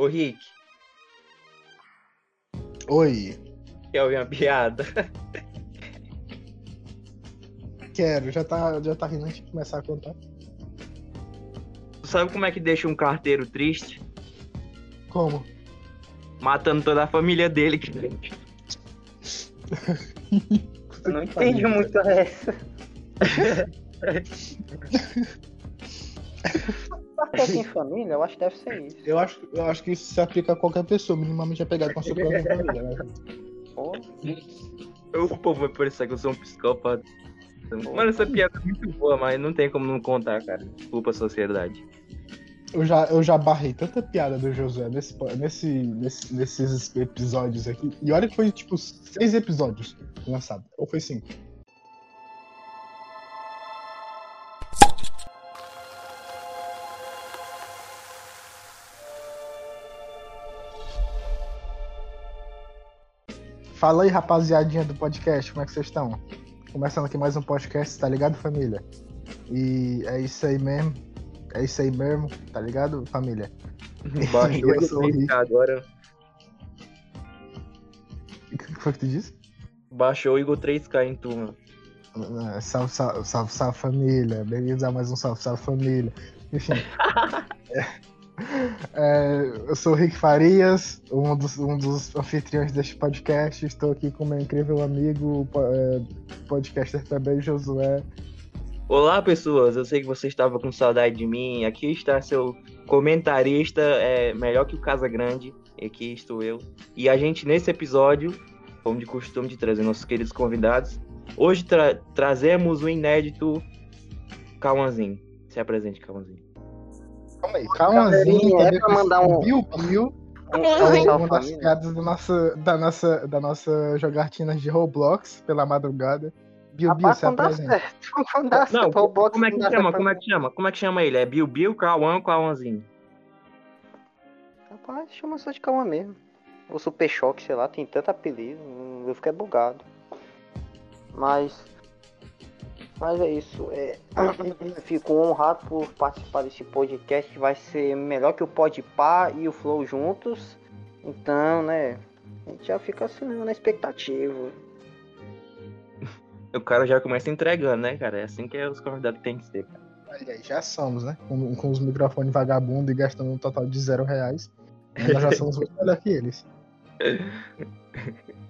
Ô Rick, Oi, quer ouvir uma piada? quero, já tá, já tá rindo antes de começar a contar. Tu sabe como é que deixa um carteiro triste? Como? Matando toda a família dele. Eu não entendi muito essa. Porque tem família, eu acho que deve ser isso. Eu acho, eu acho que isso se aplica a qualquer pessoa, minimamente apegada com a sua própria família, né? Pô, O povo vai parecer que eu sou um psicopata. Mano, essa piada é muito boa, mas não tem como não contar, cara. Desculpa a sociedade. Eu já, eu já barrei tanta piada do Josué nesse, nesse, nesse- nesses episódios aqui. E olha que foi tipo seis episódios lançados. Ou foi cinco? Fala aí, rapaziadinha do podcast, como é que vocês estão? Começando aqui mais um podcast, tá ligado, família? E é isso aí mesmo. É isso aí mesmo, tá ligado, família? Baixou Eu sou o agora. O que foi que tu disse? Baixou o Igor 3K em tu, mano. Ah, Salve, salve, salve, salve família. Bem-vindos a mais um Salve, salve família. Enfim. É, é, eu sou o Rick Farias, um dos, um dos anfitriões deste podcast. Estou aqui com meu incrível amigo, é, podcaster também, Josué. Olá, pessoas. Eu sei que você estava com saudade de mim. Aqui está seu comentarista, é melhor que o Casa Grande. Aqui estou eu. E a gente, nesse episódio, como de costume, de trazer nossos queridos convidados. Hoje tra- trazemos o inédito Cauãzinho. Se apresente, Cauãzinho. Calma aí, calmazinho. é pra mandar um- Bill Bill. É salve, uma das piadas da nossa, da nossa, da nossa jogatina de Roblox pela madrugada. Bill Bill, Rapaz, se apresenta. Quando dá Não, certo, o box como é que não chama? Como é que chama? Como é que chama ele? É Bill Bill, Cauã, Cauãzinho. Rapaz, chama só de calma mesmo. O Super Choque, sei lá, tem tanto apelido, eu fiquei bugado. Mas. Mas é isso. É, fico honrado por participar desse podcast vai ser melhor que o Podpah e o Flow juntos. Então, né? A gente já fica assim na expectativa. O cara já começa entregando, né, cara? É assim que os convidados têm que ser. cara. Olha aí, já somos, né? Com, com os microfones vagabundo e gastando um total de zero reais. Nós já somos muito melhor que eles.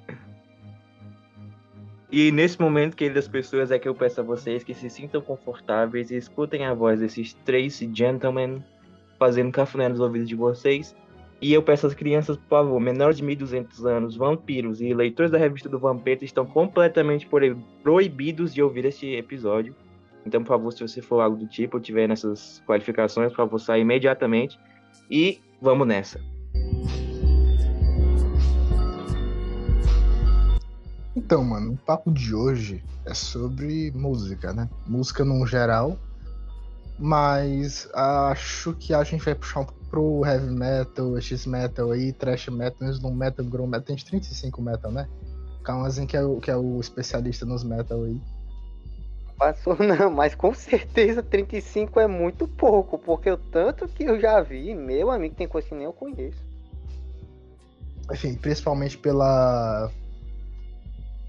E nesse momento, queridas pessoas, é que eu peço a vocês que se sintam confortáveis e escutem a voz desses três gentlemen fazendo cafuné nos ouvidos de vocês. E eu peço às crianças, por favor, menores de 1.200 anos, vampiros e leitores da revista do Vampeta estão completamente proib- proibidos de ouvir este episódio. Então, por favor, se você for algo do tipo ou tiver nessas qualificações, por favor, saia imediatamente. E vamos nessa. Então, mano, o papo de hoje é sobre música, né? Música num geral. Mas acho que a gente vai puxar um pouco pro heavy metal, X-metal aí, thrash metal, no metal, grow metal. Tem uns 35 metal, né? Calmazinho que é, o, que é o especialista nos metal aí. Passou não, mas com certeza 35 é muito pouco, porque o tanto que eu já vi, meu amigo, tem coisa que nem eu conheço. Enfim, principalmente pela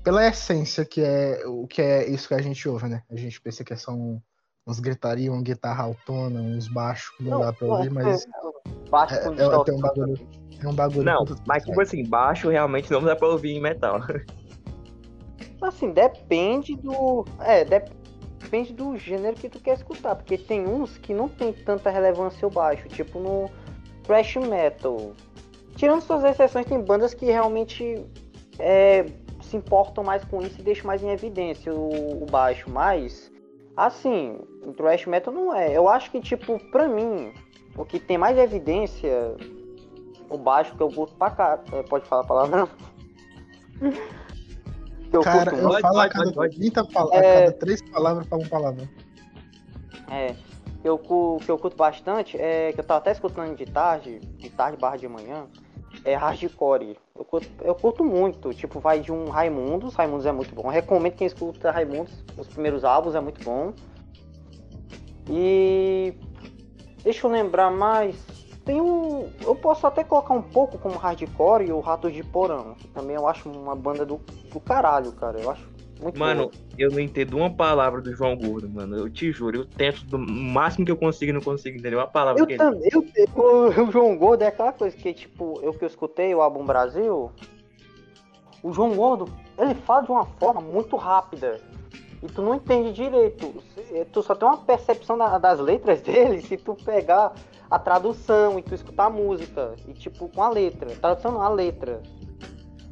pela essência que é o que é isso que a gente ouve, né? A gente pensa que são uns gritaria, uma guitarra autona, uns baixos que não, dá pra ouvir, mas Baixo é, é- tem um bagulho, é um bagulho. Não, muito- mas tipo assim, baixo realmente não dá pra ouvir em metal. Assim, depende do. É, depende do gênero que tu quer escutar. Porque tem uns que não tem tanta relevância o baixo. Tipo no thrash metal. Tirando suas exceções, tem bandas que realmente é, se importam mais com isso e deixam mais em evidência o, o baixo. Mas, assim, o thrash metal não é. Eu acho que, tipo, pra mim, o que tem mais evidência, o baixo que eu curto pra cá. Pode falar a palavra? não? Eu Cara, curto eu Pode, falo a cada, pode, pode. 30 pala- a É. cada três palavras falo uma palavra. É, eu, que eu curto bastante, é que eu tava até escutando de tarde, de tarde barra de manhã, é hardcore. Eu curto, eu curto muito, tipo, vai de um Raimundos, Raimundos é muito bom. Eu recomendo quem escuta Raimundos, os primeiros álbuns é muito bom. E deixa eu lembrar mais. tem um. Eu posso até colocar um pouco como hardcore e o Ratos de Porão. Que também eu acho uma banda do, do caralho, cara. Eu acho muito Mano, boa. eu não entendo uma palavra do João Gordo, mano. Eu te juro, eu tento do máximo que eu consigo e não consigo entender uma palavra Eu que ele também. Eu, eu- o João Gordo é aquela coisa que, tipo, eu que eu escutei o álbum Brasil. O João Gordo, ele fala de uma forma muito rápida. E tu não entende direito. Tu só tem uma percepção da- das letras dele se tu pegar a tradução e tu escutar a música. E tipo, com a letra. Tradução não, a letra.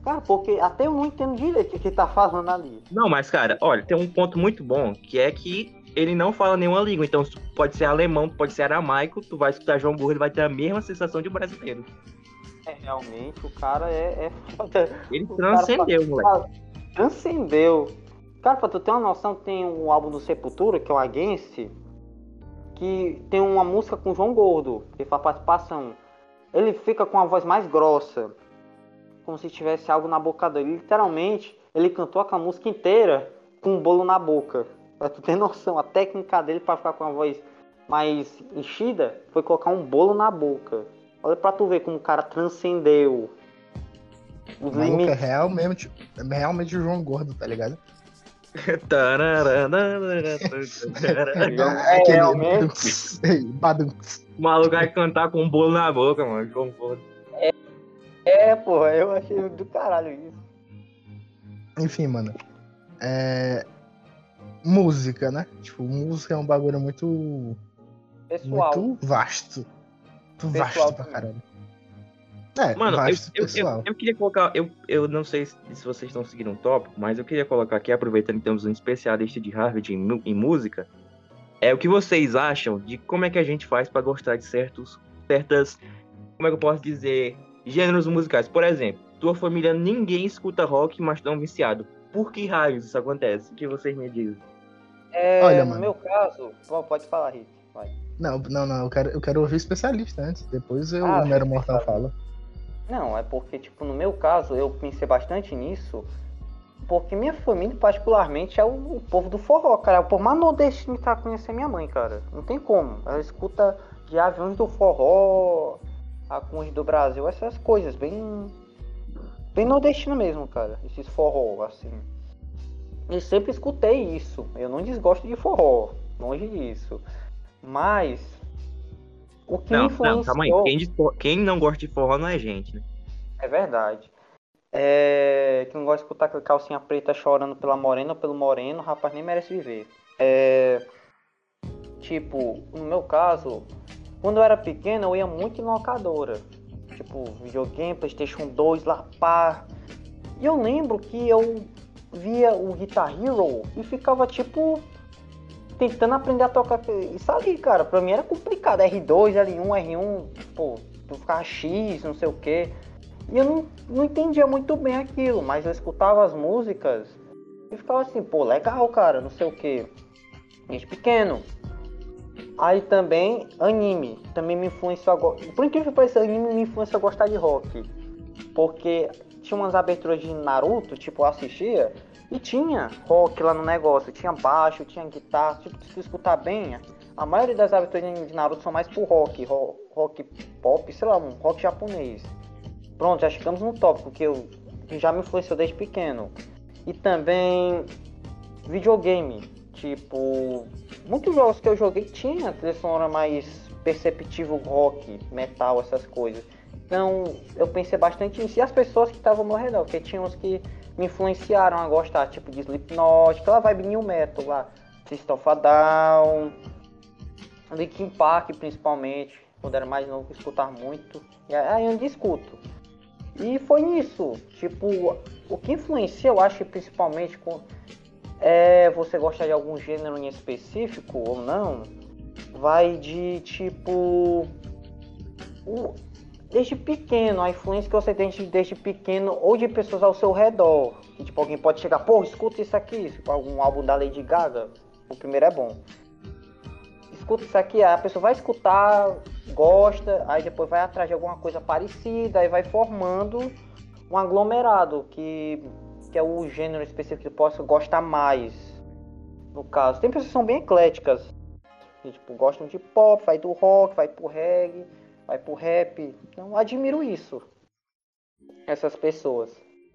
Cara, porque até eu não entendo direito o que ele tá falando ali. Não, mas cara, olha, tem um ponto muito bom, que é que ele não fala nenhuma língua. Então pode ser alemão, pode ser aramaico, tu vai escutar João Gordo, ele vai ter a mesma sensação de brasileiro. É, realmente, o cara é, é foda. Ele O cara transcendeu, moleque. Transcendeu. Cara, pra tu ter uma noção, tem um álbum do Sepultura, que é o Against, que tem uma música com o João Gordo, que faz participação. Ele fica com a voz mais grossa, como se tivesse algo na boca dele. Literalmente, ele cantou aquela música inteira com um bolo na boca. Pra tu ter noção, a técnica dele pra ficar com a voz mais enchida foi colocar um bolo na boca. Olha pra tu ver como o cara transcendeu os O maluco é limites. realmente, é realmente o João Gordo, tá ligado? É, realmente. O maluco vai cantar com um bolo na boca, mano. João Gordo. É, porra, eu achei do caralho isso. Enfim, mano. É... Música, né? Tipo, música é um bagulho muito. Pessoal, Muito vasto. Muito Pessoal vasto pra caralho. É, Mano, eu, vasto eu, pessoal. eu, eu queria colocar. Eu, eu não sei se vocês estão seguindo um tópico, mas eu queria colocar aqui, aproveitando que temos um especialista de Harvard em, em música. É o que vocês acham de como é que a gente faz pra gostar de certos. certas. Como é que eu posso dizer? Gêneros musicais. Por exemplo, tua família ninguém escuta rock, mas tão viciado. Por que raios isso acontece? O que vocês me dizem? é, Olha, no mano. meu caso, pô, pode falar, Rick. Vai. Não, não, não. Eu quero, eu quero ouvir especialista antes. Depois eu, Ah, o Mero Mortal fala. Não, é porque, tipo, no meu caso, eu pensei bastante nisso, porque minha família, particularmente, é o, o povo do forró, cara. É o povo mais nordestino que tá conhecendo minha mãe, cara. Não tem como. Ela escuta de aviões do forró, acunhos do Brasil, essas coisas, bem. Bem nordestino mesmo, cara. Esses forró, assim. E sempre escutei isso. Eu não desgosto de forró, longe disso. Mas. O que Não, influenciou... não, calma aí. Quem, quem não gosta de forró não é gente, né? É verdade. É, que não gosta de escutar aquela calcinha preta chorando pela morena ou pelo moreno, o rapaz nem merece viver. É, tipo, no meu caso, quando eu era pequeno, eu ia muito em locadora. Tipo, videogame, Playstation 2, lá pá. E eu lembro que eu via o Guitar Hero e ficava tipo tentando aprender a tocar isso ali, cara. Pra mim era complicado. R2, L1, R1, pô, tu ficava X, não sei o que. E eu não, não entendia muito bem aquilo, mas eu escutava as músicas e ficava assim, pô, legal, cara, não sei o que. Desde pequeno. Aí também, anime. Também me influenciou a go- Por incrível que pareça, anime me influenciou a gostar de rock. Porque tinha umas aberturas de Naruto, tipo, eu assistia, e tinha rock lá no negócio. Tinha baixo, tinha guitarra. Tipo, se tu escutar bem, a maioria das aberturas de Naruto são mais pro rock. ro- Rock pop, sei lá, um rock japonês. Pronto, já chegamos no tópico que, eu, que já me influenciou desde pequeno. E também videogame. Tipo, muitos jogos que eu joguei tinha trilha sonora mais perceptível rock, metal, essas coisas. Então eu pensei bastante nisso. E as pessoas que estavam ao meu redor, porque tinha uns que me influenciaram a gostar, tipo de Slipknot, aquela vibe new metal lá, a Down, Linkin Park principalmente, quando era mais novo, escutar muito. E aí eu escuto. E foi nisso. Tipo, o que influencia, eu acho, principalmente com é você gostar de algum gênero em específico ou não, vai de tipo. o- desde pequeno, a influência que você tem de- desde pequeno ou de pessoas ao seu redor. Que tipo, alguém pode chegar, pô, escuta isso aqui, tipo, algum álbum da Lady Gaga. O primeiro é bom. Escuta isso aqui, a pessoa vai escutar, gosta, aí depois vai atrás de alguma coisa parecida, aí vai formando um aglomerado que que é o gênero específico que possa gostar mais. No caso, tem pessoas que são bem ecléticas. Que, tipo, gostam de pop, vai do rock, vai pro reggae. vai pro rap. Então admiro isso. Essas pessoas.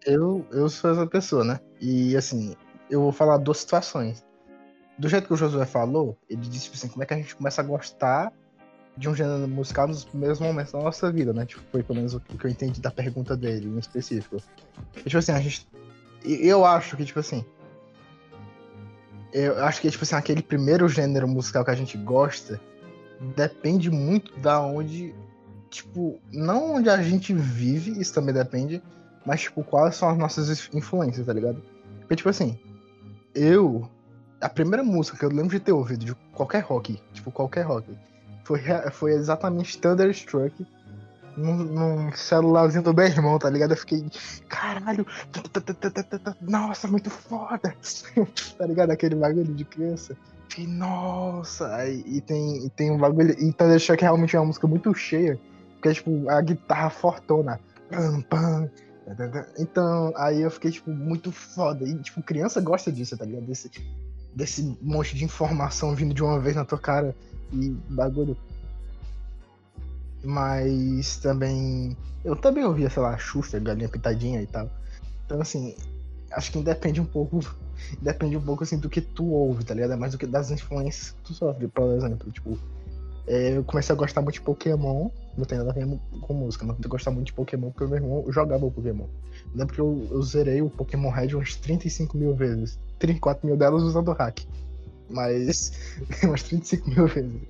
Eu, eu sou essa pessoa, né? E assim, eu vou falar duas situações. Do jeito que o Josué falou, ele disse tipo assim, como é que a gente começa a gostar de um gênero musical nos primeiros momentos da nossa vida, né? Tipo, foi pelo menos o que eu entendi da pergunta dele, em específico. Tipo assim, a gente. Eu acho que, tipo assim. Eu acho que, tipo assim, aquele primeiro gênero musical que a gente gosta depende muito da onde. Tipo, não onde a gente vive, isso também depende, mas, tipo, quais são as nossas influências, tá ligado? Porque, tipo assim, eu. A primeira música que eu lembro de ter ouvido de qualquer rock, tipo, qualquer rock, foi, foi exatamente Thunderstruck num, num celularzinho do meu irmão, tá ligado? Eu fiquei, caralho, nossa, muito foda, tá ligado? Aquele bagulho de criança. Fiquei, nossa, e, e tem, e tem um bagulho. E Thunderstruck realmente é uma música muito cheia, porque é tipo a guitarra fortona. Pam, pam, então, aí eu fiquei, tipo, muito foda. E, tipo, criança gosta disso, tá ligado? Desse, desse monte de informação vindo de uma vez na tua cara e bagulho. Mas também. Eu também ouvia, sei lá, Xuxa, Galinha Pitadinha e tal. Então, assim, acho que depende um pouco. Depende um pouco, assim, do que tu ouve, tá ligado? É mais do que das influências que tu sofre. Por exemplo, tipo, é, eu comecei a gostar muito de Pokémon. Não tem nada a ver com música, mas eu gostar muito de Pokémon porque meu irmão jogava o Pokémon. Lembro que eu, eu zerei o Pokémon Red umas 35 mil vezes. 34 mil delas usando hack. Mas umas 35 mil vezes.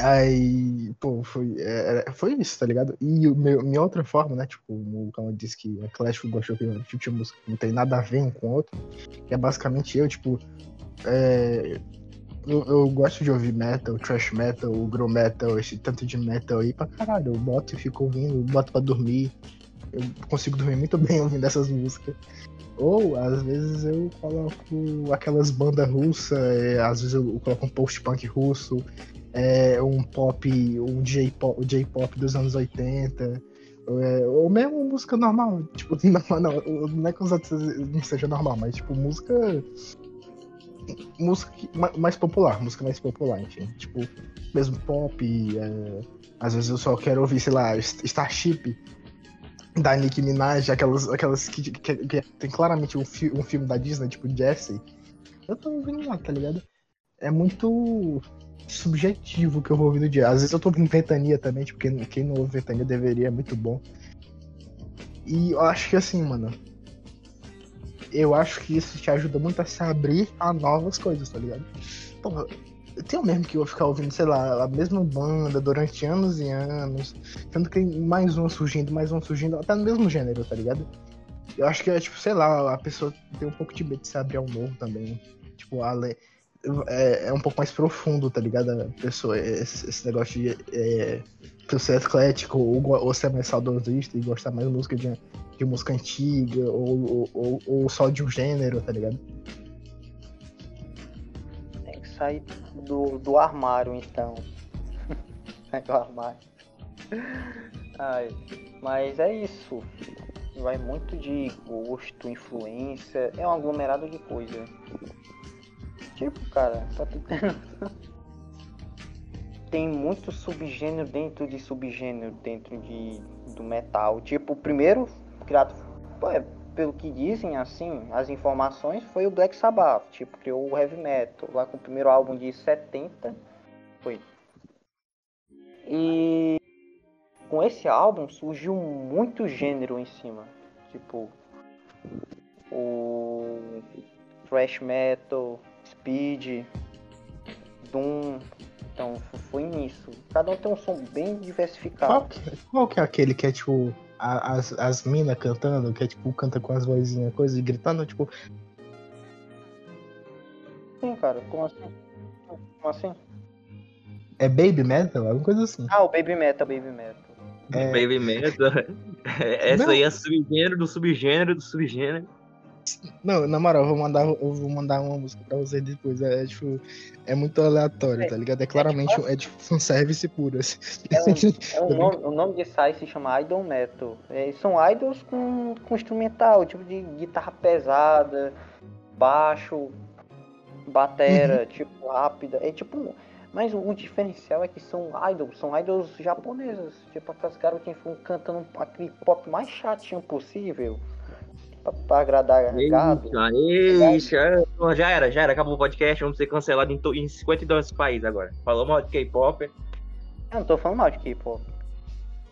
Aí, pô, foi, é, é, foi isso, tá ligado? E o meu, minha outra forma, né? Tipo, o Calma disse que a Clash gostou que o tipo de música não tem nada a ver um com o outro. Que é basicamente eu, tipo. É, eu, eu, gosto de ouvir metal, trash metal, grow metal, esse tanto de metal aí pra caralho. Eu boto e fico ouvindo, boto pra dormir. Eu consigo dormir muito bem ouvindo essas músicas. Ou, às vezes, eu coloco aquelas bandas russas, é, às vezes eu coloco um post-punk russo, é, um pop, um J-pop, J-pop dos anos 80, é, ou mesmo música normal. Tipo, não, não, não é que os não seja normal, mas tipo, música. Música mais popular, música mais popular, enfim. Tipo, mesmo pop, é, às vezes eu só quero ouvir, sei lá, Starship da Nicki Minaj, aquelas, aquelas que, que, que tem claramente um, fi, um filme da Disney, tipo Jesse. Eu tô ouvindo lá, tá ligado? É muito subjetivo que eu vou ouvir no dia. Às vezes eu tô ouvindo Ventania também, tipo, quem, quem não ouve Ventania deveria, é muito bom. E eu acho que assim, mano. Eu acho que isso te ajuda muito a se abrir a novas coisas, tá ligado? Porra, eu tenho mesmo que eu ficar ouvindo, sei lá, a mesma banda durante anos e anos, sendo que tem mais uma surgindo, mais uma surgindo, até no mesmo gênero, tá ligado? Eu acho que é, tipo, sei lá, a pessoa tem um pouco de medo de se abrir ao novo também. Tipo, a. é, é um pouco mais profundo, tá ligado? A pessoa, esse, esse negócio de é, ser eclético ou, ou ser mais saudosista e gostar mais de música de, de música antiga ou, ou, ou só de um gênero, tá ligado? Tem que sair do, do armário, então. é do armário. Ai, mas é isso. Vai muito de gosto, influência. É um aglomerado de coisa. Tipo, cara, tá tudo. Tem muito subgênero dentro de subgênero dentro de, do metal. Tipo, o primeiro criado. É pelo que dizem, assim, as informações, foi o Black Sabbath, tipo, criou o heavy metal, lá com o primeiro álbum de 70, foi. E com esse álbum surgiu muito gênero em cima, tipo, o thrash metal, speed, doom, então foi nisso. Cada um tem um som bem diversificado. Qual que, qual que é aquele que é tipo as, as minas cantando, que é tipo, canta com as vozinhas, coisa, e gritando, tipo. Sim, cara, como assim? Como assim? É baby metal? Alguma coisa assim. Ah, o baby metal, baby metal. É... Baby metal. Essa Não. aí é subgênero do subgênero do subgênero. Não, na moral, eu vou mandar, eu vou mandar uma música pra você depois. É, é tipo, é muito aleatório, é, tá ligado? É claramente é tipo, é tipo fanservice puro. Assim. É um, é um nome, o nome de site se chama Idol Metal. É, são idols com, com instrumental, tipo de guitarra pesada, baixo, batera, uhum. tipo rápida. É tipo. Mas o, o diferencial é que são idols, são idols japonesas. Tipo, aquelas garotinhas ficam cantando aquele pop mais chatinho possível. Pra, pra agradar gado. Eixa, já era, já era, acabou o podcast, vamos ser cancelados em, em 52 países agora. Falou mal de K-pop, Eu não tô falando mal de K-pop.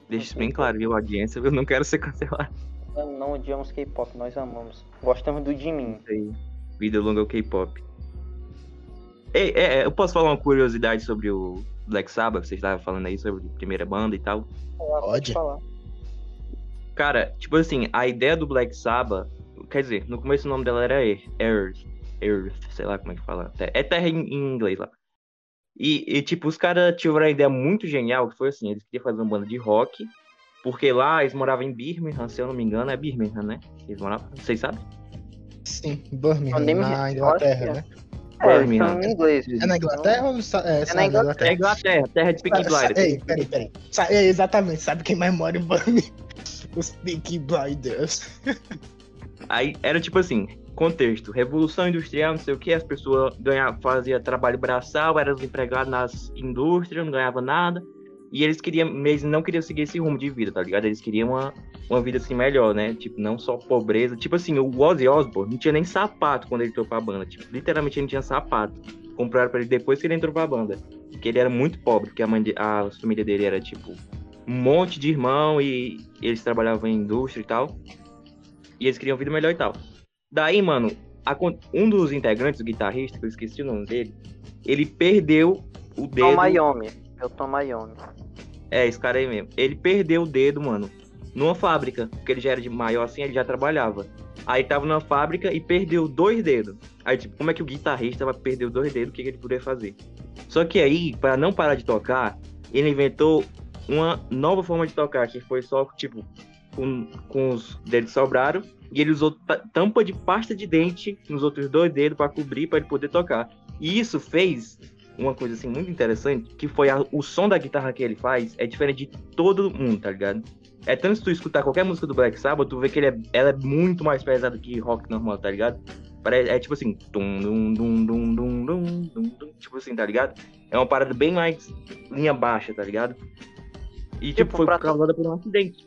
deixa isso bem claro, viu, audiência, eu não quero ser cancelado. Não, não odiamos K-pop, nós amamos. Gostamos do Jimin. Isso aí. Vida longa ao K-pop. Ei, é, é, eu posso falar uma curiosidade sobre o Black Sabbath? Vocês estavam falando aí sobre a primeira banda e tal. Pode. falar. Cara, tipo assim, a ideia do Black Sabbath, quer dizer, no começo o nome dela era Earth, Earth, sei lá como é que fala. É terra em, em inglês lá. E, e, tipo, os caras tiveram uma ideia muito genial, que foi assim, eles queriam fazer uma banda de rock, porque lá eles moravam em Birmingham, se eu não me engano, é Birmingham, né? Eles moravam, vocês sabem? Sim, Birmingham, nem na Inglaterra, é. né? É, Birmingham. são em inglês. É na Inglaterra ou nos Estados é, na Inglaterra. É Inglaterra, terra de Peaky sa- Blinders. Ei, peraí, peraí. Sa- é, exatamente, sabe quem mais mora em Birmingham? Os Peaky Blinders. Aí era tipo assim, contexto, revolução industrial, não sei o que, as pessoas ganhavam, faziam trabalho braçal, eram empregados nas indústrias, não ganhavam nada. E eles queriam, eles não queriam seguir esse rumo de vida, tá ligado? Eles queriam uma, uma vida assim melhor, né? Tipo, não só pobreza. Tipo assim, o Ozzy Osbourne não tinha nem sapato quando ele entrou pra banda. Tipo, literalmente ele não tinha sapato. Compraram pra ele depois que ele entrou pra banda. Porque ele era muito pobre, porque a, mãe de, a família dele era tipo um monte de irmão e eles trabalhavam em indústria e tal. E eles queriam vida melhor e tal. Daí, mano, a um dos integrantes, o guitarrista, que eu esqueci o nome dele, ele perdeu o dedo. Tomayomi. Eu Tomayomi. É, esse cara aí mesmo. Ele perdeu o dedo, mano, numa fábrica. Porque ele já era de maior assim, ele já trabalhava. Aí tava numa fábrica e perdeu dois dedos. Aí, tipo, como é que o guitarrista vai perder os dois dedos? O que, que ele poderia fazer? Só que aí, para não parar de tocar, ele inventou uma nova forma de tocar, que foi só, tipo, com, com os dedos sobraram. E ele usou ta- tampa de pasta de dente nos outros dois dedos para cobrir, para ele poder tocar. E isso fez uma coisa assim muito interessante, que foi a- o som da guitarra que ele faz é diferente de todo mundo, tá ligado? É tanto se tu escutar qualquer música do Black Sabbath, tu vê que ele é, ela é muito mais pesada que rock normal, tá ligado? Parece, é tipo assim, tum, dum, dum, dum, dum, dum, dum, dum, tipo assim, tá ligado? É uma parada bem mais linha baixa, tá ligado? E tipo, Tipo, foi pra tu- causada por um acidente.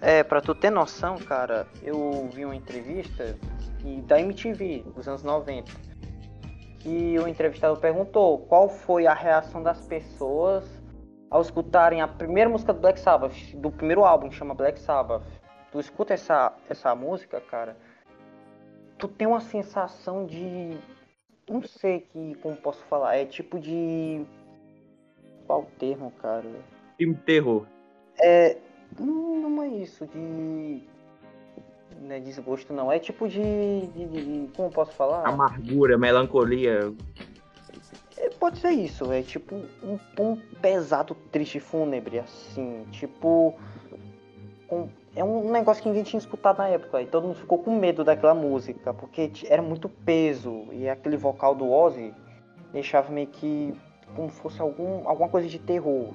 É, pra tu ter noção, cara, eu vi uma entrevista que, da MTV, dos anos 90, que o entrevistado perguntou qual foi a reação das pessoas ao escutarem a primeira música do Black Sabbath, do primeiro álbum, que chama Black Sabbath. Tu escuta essa, essa música, cara, tu tem uma sensação de. Não sei que, como posso falar, é tipo de. Qual o termo, cara? Filme de terror. É. Não, é isso, de. Não é desgosto, não. É tipo de. de- de- como posso falar? Amargura, melancolia. É, pode ser isso, é tipo um tom pesado, triste, fúnebre, assim. Tipo. com- é um negócio que ninguém tinha escutado na época. E todo mundo ficou com medo daquela música, porque era muito peso. E aquele vocal do Ozzy deixava meio que. como se fosse algum, alguma coisa de terror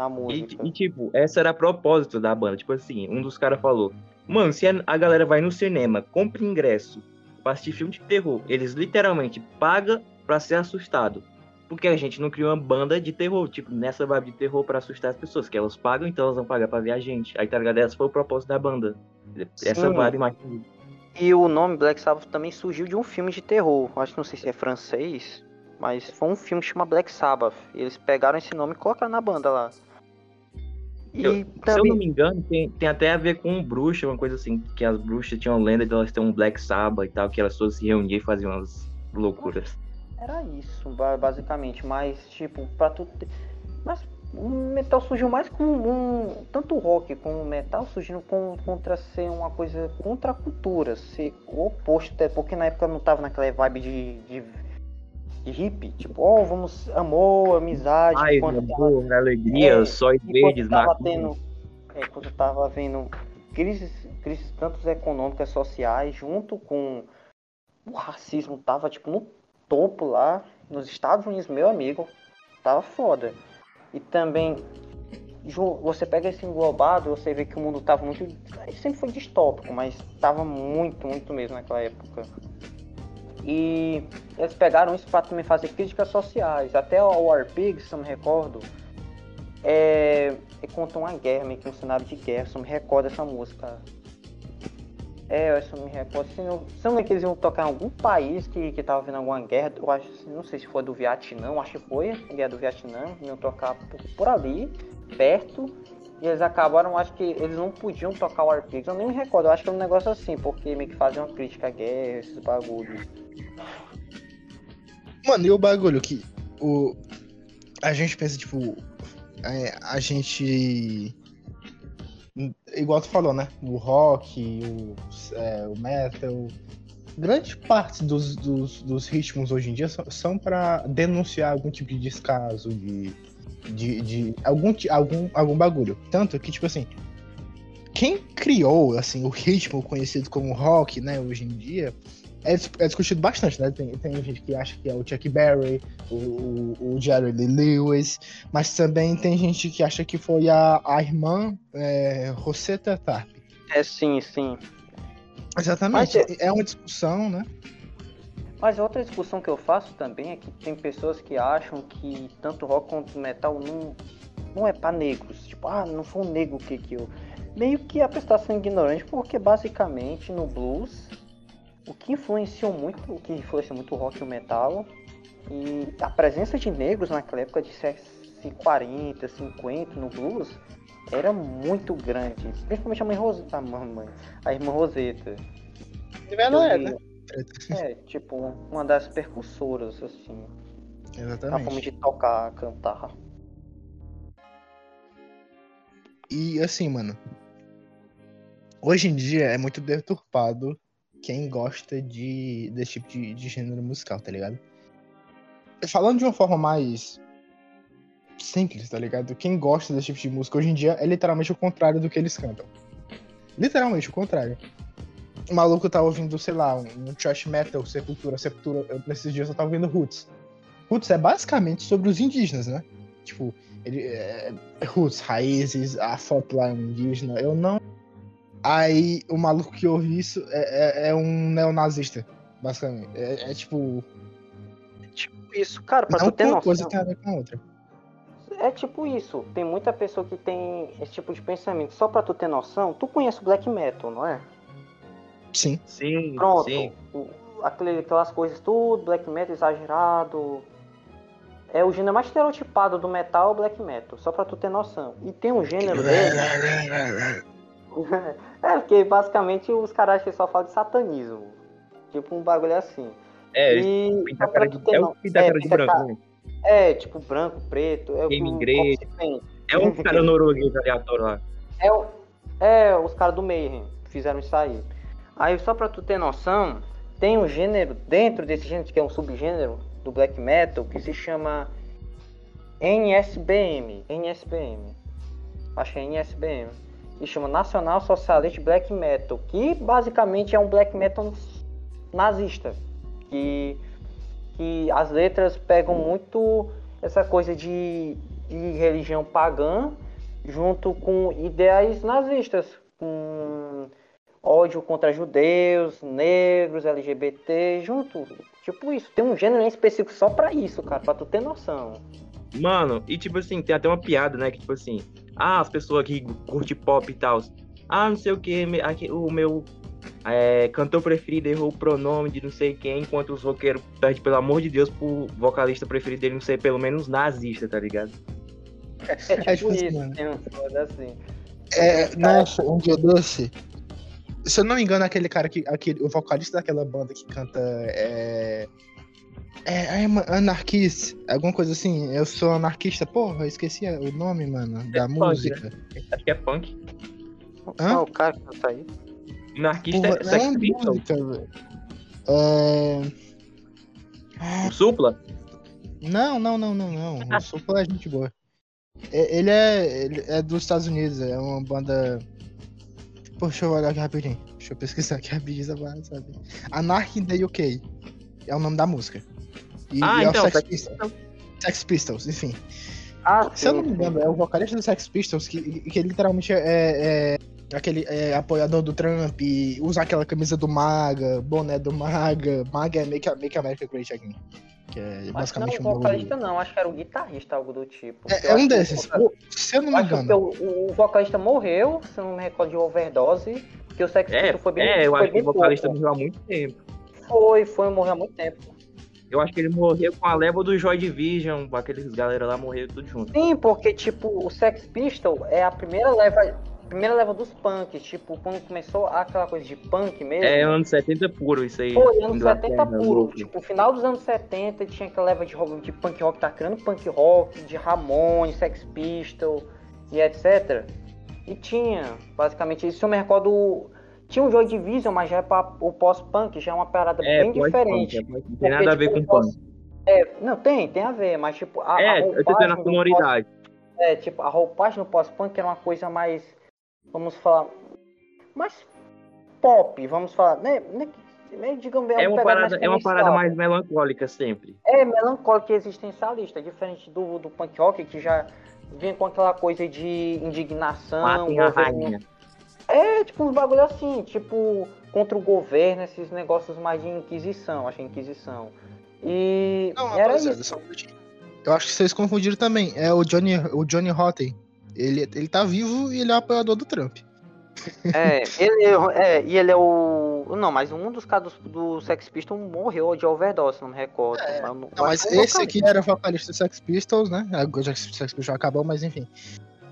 na E, música. e, tipo, essa era a propósito da banda. Tipo assim, um dos caras falou: Mano, se a galera vai no cinema, compra ingresso pra assistir filme de terror, eles literalmente pagam pra ser assustado. Porque a gente não criou uma banda de terror, tipo, nessa vibe de terror pra assustar as pessoas, que elas pagam, então elas vão pagar pra ver a gente. Aí, tá ligado? Esse foi o propósito da banda. Essa Sim. vibe mais. E o nome Black Sabbath também surgiu de um filme de terror. Acho que não sei se é francês, mas foi um filme que chama Black Sabbath. E eles pegaram esse nome e colocaram na banda lá. E Eu- Se eu não também. me engano, tem, tem até a ver com um bruxa, uma coisa assim, que as bruxas tinham lenda de elas terem um Black Sabbath e tal, que elas todas se reuniam e faziam umas loucuras. Era isso, ba- basicamente. Mas, tipo, pra tu ter. Mas o metal surgiu mais com um. Tanto o rock como o metal surgindo com, contra ser uma coisa contra a cultura, ser o oposto, até porque na época não tava naquela vibe de, de hippie, tipo, ó, vamos, amor, amizade, Ai, enquanto tava- amor, alegria, É, sóis verdes, tava tendo, é, quando tava vendo crises, crises tanto econômicas, sociais, junto com o racismo tava tipo no topo lá nos Estados Unidos, meu amigo, tava foda. E também você pega esse englobado, você vê que o mundo tava muito, sempre foi distópico, mas tava muito, muito mesmo naquela época. E eles pegaram isso para também fazer críticas sociais. Até o War Pigs, se eu me recordo, é, conta uma guerra, meio que um cenário de guerra, se eu me recordo essa música. É, eu só me recordo. Se não, se não é que eles iam tocar em algum país que, que tava vendo alguma guerra, eu acho, não sei se foi do Vietnã, acho que foi a guerra do Vietnã, iam tocar por, por ali, perto, e eles acabaram, acho que eles não podiam tocar o Pigs. Eu nem me recordo, eu acho que é um negócio assim, porque meio que faziam uma crítica à guerra, esses bagulhos. Mano, e o bagulho que o, a gente pensa, tipo, é, a gente igual tu falou, né? O rock, o, é, o metal. Grande parte dos, dos, dos, ritmos hoje em dia são, são para denunciar algum tipo de descaso, de, de, de, algum, algum, algum bagulho. Tanto que, tipo assim, quem criou assim, o ritmo conhecido como rock, né, hoje em dia, é, é, discutido bastante, né? Tem, tem gente que acha que é o Chuck Berry, o, o, o Jerry Lee Lewis, mas também tem gente que acha que foi a, a irmã é, Rosetta Tarp. É, sim, sim. Exatamente. Mas, é uma discussão, né? Mas outra discussão que eu faço também é que tem pessoas que acham que tanto rock quanto metal não, não é para negros. Tipo, ah, não foi um negro que que eu. Meio que a pessoa está sendo ignorante, porque basicamente no blues o que influenciou muito, o que influenciou muito o rock e o metal, e a presença de negros naquela época de 40, 50 no blues era muito grande, principalmente a mãe Roseta, a mamãe, a irmã Roseta. Ela é, né? É, tipo, uma das percussoras, assim. Exatamente. A forma de tocar, cantar. E assim, mano. Hoje em dia é muito deturpado quem gosta de, desse tipo de, de gênero musical, tá ligado? Falando de uma forma mais simples, tá ligado? Quem gosta desse tipo de música hoje em dia é literalmente o contrário do que eles cantam. Literalmente o contrário. O maluco tá ouvindo, sei lá, um, um thrash metal, Sepultura, Sepultura. Eu, nesses dias eu tava ouvindo Roots. Roots é basicamente sobre os indígenas, né? Tipo, ele, é, Roots, raízes, a foto lá é um indígena. Eu não Aí o maluco que ouve isso é, é, é um neonazista, basicamente. É, é, tipo. Tipo isso, cara, pra não tu ter noção. coisa tem a ver com a outra. É tipo isso. Tem muita pessoa que tem esse tipo de pensamento. Só pra tu ter noção, tu conhece o black metal, não é? Sim. Sim. Pronto. Sim. aquelas coisas tudo, black metal exagerado. É o gênero mais estereotipado do metal, o black metal. Só pra tu ter noção. E tem um gênero dele. é, porque basicamente os caras que só falam de satanismo. Tipo um bagulho assim. É, e, pinta cara de, é o pinta é, cara de branco. Cara, né? é, tipo branco, preto. É Game igreja. É um cara norueguês aleatório lá. É, é os caras do Mayhem fizeram isso aí. Aí só pra tu ter noção, tem um gênero dentro desse gênero, que é um subgênero do black metal, que se chama NSBM. NSBM. Acho que é NSBM que chama Nacional Socialist Black Metal, que basicamente é um black metal nazista, que, que as letras pegam muito essa coisa de, de religião pagã junto com ideais nazistas, com ódio contra judeus, negros, LGBT, junto. Tipo isso, tem um gênero específico só para isso, cara, pra tu ter noção. Mano, e tipo assim, tem até uma piada, né? Que tipo assim, ah, as pessoas que curtem pop e tal. Ah, não sei o que, o meu é, cantor preferido errou o pronome de não sei quem, enquanto os roqueiros pedem, pelo amor de Deus, pro vocalista preferido dele não ser pelo menos nazista, tá ligado? É, é tipo, isso, tem um assim. É, nossa, um dia doce. Se eu não me engano, aquele cara que. Aquele, o vocalista daquela banda que canta. É, é, é anarquista, alguma coisa assim. Eu sou anarquista. Porra, eu esqueci o nome, mano, é da punk, música. Né? Acho que é punk. Hã? Ah, o cara que tá aí. Anarquista Porra, é Sex é Pistols. É... O Supla? Não, não, não, não, não. O Supla é gente boa. Ele é, ele é dos Estados Unidos, é uma banda. Poxa, deixa eu olhar aqui rapidinho. Deixa eu pesquisar aqui rapidinho, sabe? Anarchy in the UK é o nome da música. E, ah, e é então, Sex, Pistols. Sex Pistols, enfim. Ah, Se eu não me engano, é o vocalista do Sex Pistols que, que literalmente é, é, aquele é, apoiador do Trump, usa aquela camisa do Maga, boné do Maga. Maga é Make, Make America Great Again. Que é basicamente não, o vocalista um... não, acho que era o guitarrista, algo do tipo. É, é um desses. O, se eu não me engano. O, o, vocalista morreu, se eu não me recordo, de overdose. Que o Sex é, foi bem É, eu acho que o vocalista morreu há muito tempo. Foi, foi, morreu há muito tempo. Eu acho que ele morreu com a leva do Joy Division, aqueles galera lá morreram tudo junto. Sim, porque, tipo, o Sex Pistol é a primeira leva primeira leva dos punks, tipo, quando começou aquela coisa de punk mesmo. É, anos 70 puro isso aí. Foi, anos 70 puro. Tipo, final dos anos 70 tinha aquela leva de, rock, de punk rock, tá criando punk rock, de Ramones, Sex Pistol e etc. E tinha, basicamente, isso eu me recordo. Tinha um Joy Division, mas já é pra, o pós-punk, já é uma parada é, bem diferente. É, não tem nada a ver tipo, com punk. É, não, tem, tem a ver, mas tipo. A, é, a eu tô tendo a sonoridade. É, tipo, a roupagem no pós-punk era uma coisa mais vamos falar, mais pop, vamos falar, né? né, né digamos, é, é uma parada, é uma parada mais melancólica sempre. É, melancólica e existencialista, diferente do, do punk rock, que já vem com aquela coisa de indignação. Matem a rainha. É, tipo, uns bagulho assim, tipo, contra o governo, esses negócios mais de inquisição, acho Inquisição. E Não, era isso. Eu acho que vocês confundiram também. É o Johnny, o Johnny Rotten. Ele, ele tá vivo e ele é apoiador do Trump. É, ele é, e ele é o. Não, mas um dos casos do Sex Pistols morreu de overdose, não me recordo. É, mas, não, mas esse aqui era vocalista do Sex Pistols, né? Agora o Sex Pistols já acabou, mas enfim.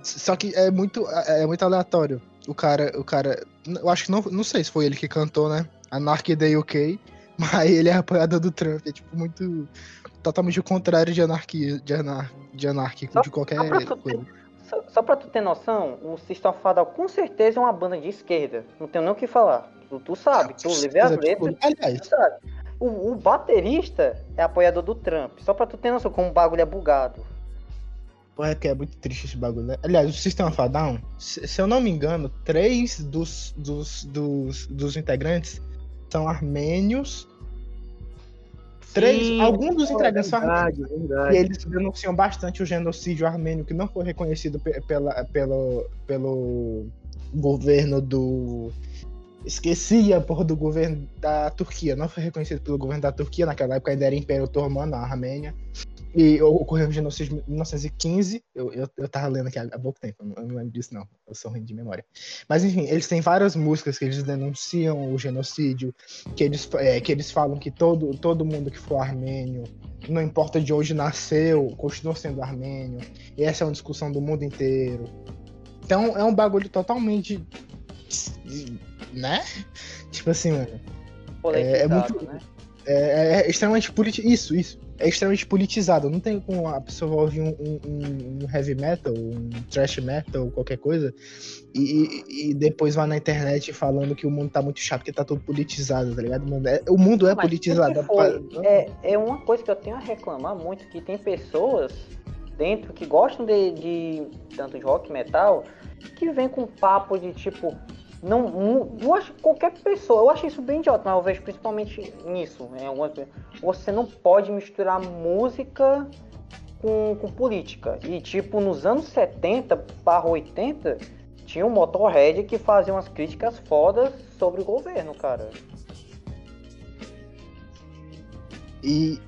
Só que é muito, é, muito aleatório. O cara, o cara. Eu acho que não, não sei se foi ele que cantou, né? Anarchy Day UK, mas ele é apoiador do Trump. É tipo muito. Totalmente o contrário de anarquia, de, anar, de anárquico, de qualquer coisa. Só, só pra tu ter noção, o System of Fadal com certeza é uma banda de esquerda. Não tenho nem o que falar. Tu, tu sabe, tu levei as letras. Aliás. Tu sabe. O, o, baterista é apoiador do Trump. Só pra tu ter noção como o bagulho é bugado. Pô, é que é muito triste esse bagulho, né? Aliás, o System of a Down, se, se, eu não me engano, três dos, dos, dos, dos integrantes são armênios Três, Sim, alguns dos integrantes verdade, verdade. e eles denunciam bastante o genocídio armênio que não foi reconhecido pela, pelo, pelo governo do. Esqueci a porra do governo da Turquia. Não foi reconhecido pelo governo da Turquia, naquela época ainda era Império Otomano, a Armênia. E ocorreu o genocídio em 1915. Eu, eu, eu tava lendo aqui há, pouco tempo, eu não lembro disso, não. Eu sou ruim de memória. Mas enfim, eles têm várias músicas que eles denunciam o genocídio, que eles, é, que eles falam que todo, todo mundo que for armênio, não importa de onde nasceu, continua sendo armênio. E essa é uma discussão do mundo inteiro. Então é um bagulho totalmente. Né? Tipo assim, mano. É, é muito. Né? É, é, extremamente político. Isso, isso é extremamente politizado. Não tem como a pessoa ouvir um, um, um, heavy metal, um thrash metal, qualquer coisa, e, e, depois vai na internet falando que o mundo tá muito chato, porque tá tudo politizado, tá ligado? É, o mundo é Mas politizado. É, é uma coisa que eu tenho a reclamar muito, que tem pessoas dentro que gostam de, de tanto de rock metal, que vem com papo de tipo, não, eu acho que qualquer pessoa, eu acho isso bem idiota, mas eu vejo principalmente nisso. É uma, você não pode misturar música com, com política. E tipo, nos anos 70 para 80, tinha um Motorhead que fazia umas críticas fodas sobre o governo, cara. E,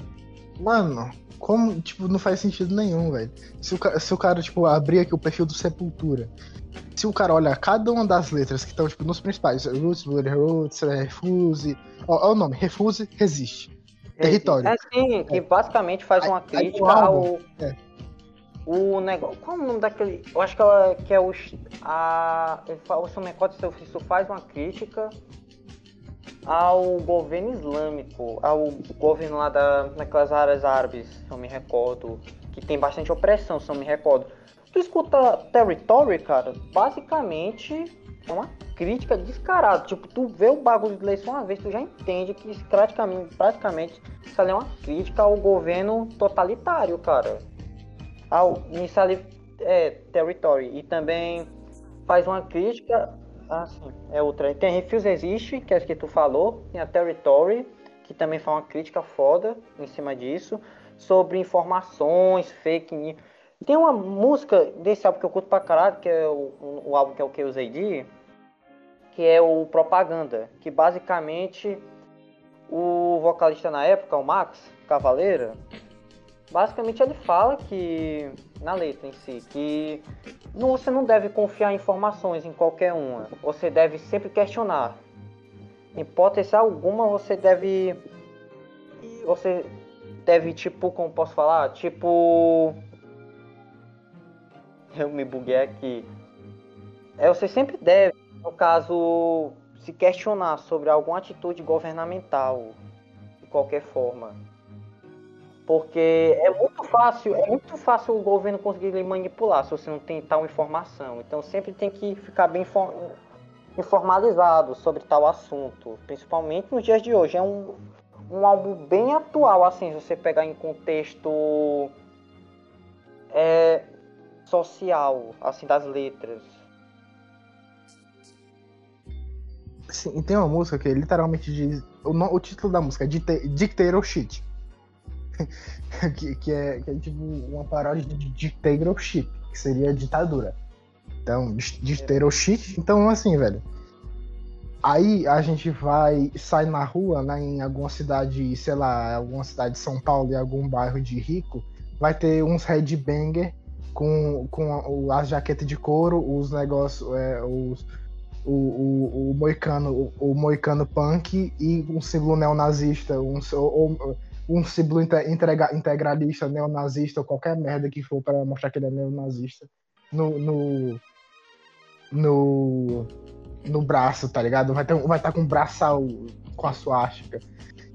mano, como, tipo, não faz sentido nenhum, velho. Se o, se o cara, tipo, abrir aqui o perfil do Sepultura se o cara olha cada uma das letras que estão tipo, nos principais, Roots, Bloody Roots, Refuse, ó, ó, o nome, Refuse, Resiste. Território. É sim, que é. basicamente faz uma crítica ao. É. O negócio. Qual é o nome daquele. Eu acho que, ela, que é o. A, o seu Mecote isso faz uma crítica ao governo islâmico, ao governo lá da, naquelas áreas árabes, se eu me recordo, que tem bastante opressão, se eu me recordo. Tu escuta Territory, cara, basicamente é uma crítica descarada. Tipo, tu vê o bagulho de lei uma vez, tu já entende que praticamente, praticamente isso ali é uma crítica ao governo totalitário, cara. Ao, isso ali é Territory. E também faz uma crítica. Ah, sim, é outra. Tem Refuse Existe, que é o que tu falou. Tem a Territory, que também faz uma crítica foda em cima disso. Sobre informações, fake news tem uma música desse álbum que eu curto pra caralho, que é o, o álbum que é o KOZD, que é o Propaganda, que basicamente o vocalista na época, o Max Cavaleira, basicamente ele fala que na letra em si que não, você não deve confiar informações em qualquer uma. Você deve sempre questionar. Em hipótese alguma você deve você deve tipo como posso falar tipo eu me buguei aqui. É você sempre deve no caso se questionar sobre alguma atitude governamental de qualquer forma porque é muito fácil, é muito fácil o governo conseguir lhe manipular se você não tem tal informação. Então sempre tem que ficar bem informalizado sobre tal assunto, principalmente nos dias de hoje. É um, um álbum bem atual, assim, se você pegar em contexto é, social, assim, das letras. Sim, e tem uma música que literalmente diz. O, o título da música é Dictatorship. que, que, é, que é tipo uma paródia de dictatorship, que seria ditadura. Então, dictatorship. Então, assim, velho. Aí a gente vai, sai na rua, né, em alguma cidade, sei lá, alguma cidade de São Paulo, em algum bairro de rico, vai ter uns headbanger com, com as jaquetas de couro, os negócios, é, os, o, o, o moicano, o, o moicano punk e um símbolo neonazista, um, ou, um símbolo integra, integralista, neonazista, ou qualquer merda que for para mostrar que ele é neonazista no, no, no, no braço, tá ligado? Vai estar vai tá com o braçal com a suástica.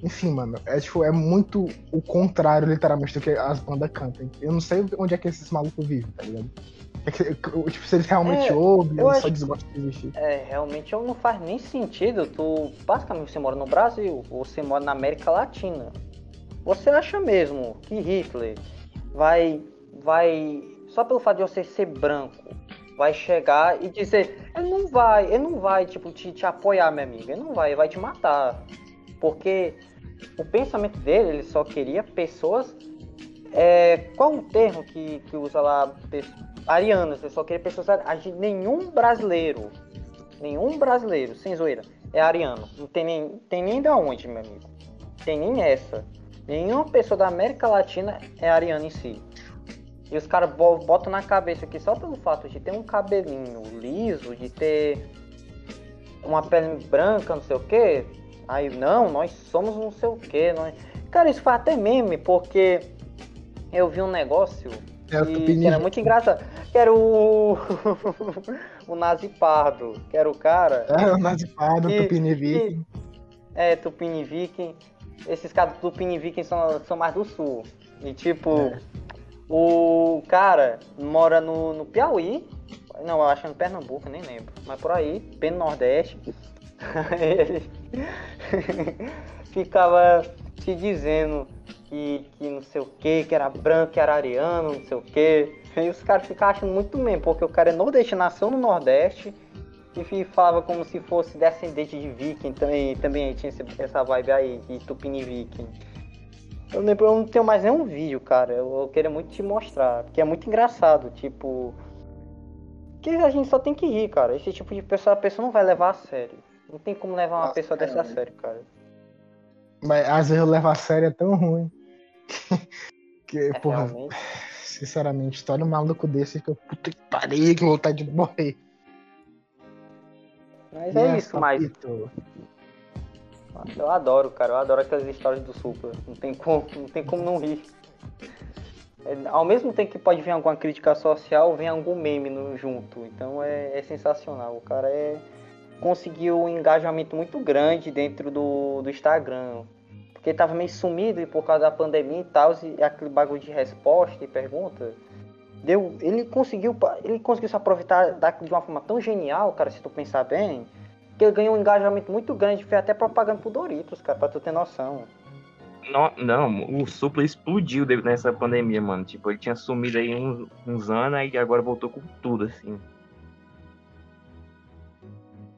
Enfim, mano, é, tipo, é muito o contrário, literalmente, do que as bandas cantam. Eu não sei onde é que esses malucos vivem, tá ligado? É que, tipo, se eles realmente é, ouvem, ou só desgostam de existir. É, realmente não faz nem sentido. Tu, basicamente, você mora no Brasil, ou você mora na América Latina. Você acha mesmo que Hitler vai, vai só pelo fato de você ser branco, vai chegar e dizer, ele não vai, ele não vai tipo te, te apoiar, minha amiga, ele não vai, ele vai te matar, porque o pensamento dele, ele só queria pessoas, é, qual o termo que, que usa lá, arianas, ele só queria pessoas, nenhum brasileiro, nenhum brasileiro, sem zoeira, é ariano, não tem nem, tem nem da onde, meu amigo, tem nem essa. Nenhuma pessoa da América Latina é ariana em si. E os caras botam na cabeça que só pelo fato de ter um cabelinho liso, de ter uma pele branca, não sei o que, aí não, nós somos não sei o que. Nós... Cara, isso foi até meme, porque eu vi um negócio é, que, que, era muito engraçado. Que era o. o Nazi Pardo, que era o cara. É, o Nazi Pardo, Tupini Viking. É, Tupini Viking esses caras do Piniviking são, são mais do sul. E tipo, é. o cara mora no, no Piauí. Não, eu acho que é no Pernambuco, nem lembro. Mas por aí, bem no Nordeste. Ele ficava te dizendo que, que não sei o que, que era branco, que era ariano, não sei o que. E os caras ficam achando muito mesmo, porque o cara é nordeste, nasceu no Nordeste e falava como se fosse descendente de viking, também, também tinha essa vibe aí, de Tupini viking. Eu lembro, eu não tenho mais nenhum vídeo, cara, eu, eu queria muito te mostrar, porque é muito engraçado, tipo... Que a gente só tem que rir, cara, esse tipo de pessoa, a pessoa não vai levar a sério. Não tem como levar uma Nossa, pessoa dessa a sério, cara. Mas às vezes eu levo a sério é tão ruim. que, é, porra, realmente? sinceramente, história um maluco desse que eu puta que pariu, que vontade de morrer. Mas é isso, mas. Eu adoro, cara. Eu adoro aquelas histórias do Supla. Não tem como, não tem como não rir. É, ao mesmo tempo que pode vir alguma crítica social, vem algum meme no, junto. Então é, é sensacional. O cara é, conseguiu um engajamento muito grande dentro do, do Instagram. Porque tava meio sumido e por causa da pandemia e tal, e aquele bagulho de resposta e pergunta deu, ele conseguiu, ele conseguiu se aproveitar da, de uma forma tão genial, cara, se tu pensar bem, que ele ganhou um engajamento muito grande, fez até propaganda pro Doritos, cara, pra tu ter noção. Não, não, o Supla explodiu nessa pandemia, mano. Tipo, ele tinha sumido aí uns, uns anos e agora voltou com tudo, assim.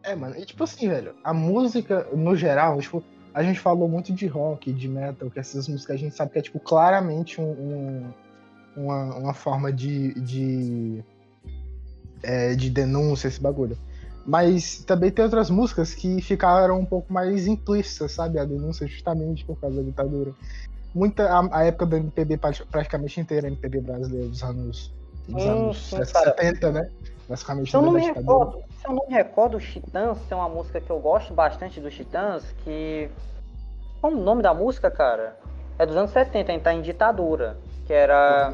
É, mano, e tipo assim, velho, a música, no geral, tipo, a gente falou muito de rock, de metal, que essas músicas a gente sabe que é, tipo, claramente um, um uma, uma forma de, de, é, de denúncia, esse bagulho. Mas também tem outras músicas que ficaram um pouco mais implícitas, sabe? A denúncia justamente por causa da ditadura. Muita, a, a época do MPB praticamente inteira, MPB brasileiro dos anos, dos Sim, anos sim, 70, né? Basicamente Se eu não me recordo, se eu não me recordo, os Titãs tem uma música que eu gosto bastante dos Titãs, que. Qual o nome da música, cara? É dos anos 70, a gente tá em ditadura. Que era.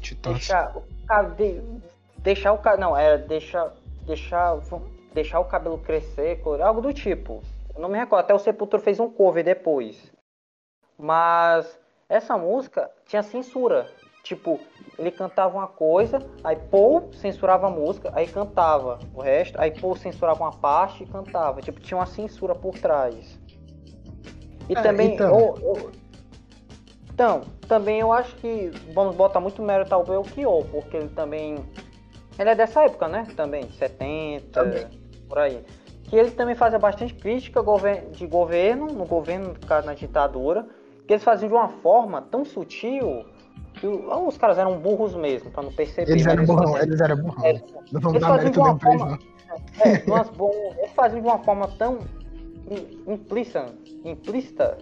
Titãs. Deixar o cabelo. Deixar o cabelo. Não, era deixar. Deixar, deixar o cabelo crescer, algo do tipo. Eu não me recordo. Até o Sepultura fez um cover depois. Mas essa música tinha censura. Tipo, ele cantava uma coisa, aí Paul censurava a música, aí cantava o resto, aí Paul censurava uma parte e cantava. Tipo, tinha uma censura por trás. E É, também. então. eu- eu- então, também eu acho que vamos botar muito mérito ao Belchior, porque ele também. Ele é dessa época, né? Também, 70, Também. por aí. Que ele também fazia bastante crítica de governo, no governo, no caso, na ditadura, que eles faziam de uma forma tão sutil que o- ah, os caras eram burros mesmo, pra não perceber. Eles mas eram burrão, faziam- eles eram burrão. É, Não vamos eles dar mérito nenhum pra eles, forma- não. é, bom- eles faziam de uma forma tão im- implícita, implícita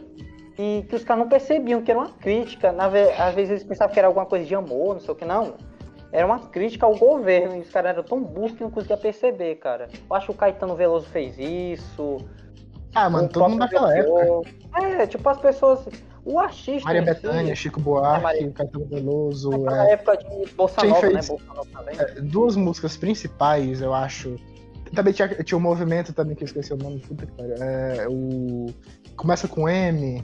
e que os caras não percebiam que era uma crítica. Na às vezes eles pensavam que era alguma coisa de amor, não sei o que, não. Era uma crítica ao governo e os caras eram tão burros que não conseguiam perceber, cara. Eu acho que o Caetano Veloso fez isso. Ah, mano, todo mundo naquela época. É, tipo, as pessoas. O artista. Maria Bethânia, si, Chico Buarque, Maria- Caetano Veloso. naquela é, época de Bolsa Nova, né? fez- Bolsa Nova também. é, duas músicas principais, eu acho. Também tinha, tinha um movimento também que eu esqueci o nome, puta que pariu. É, o. Começa com M.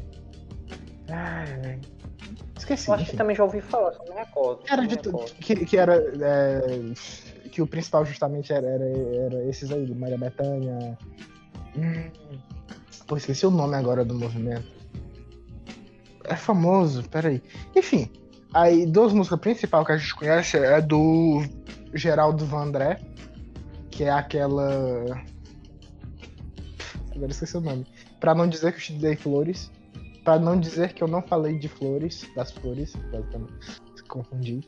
Ai, velho. Esqueci. Eu acho que enfim. também já ouvi falar, só não me recordo. Era de. Que, que era. é, que o principal justamente era, era, era esses aí, do Maria Bethânia. Hum, pô, esqueci o nome agora do movimento. É famoso, peraí. Enfim, aí duas músicas principais que a gente conhece é do Geraldo Vandré, que é aquela. Agora esqueci o nome. Pra não dizer que eu te dei flores. Pra não dizer que eu não falei de flores, das flores, basicamente. Confundi.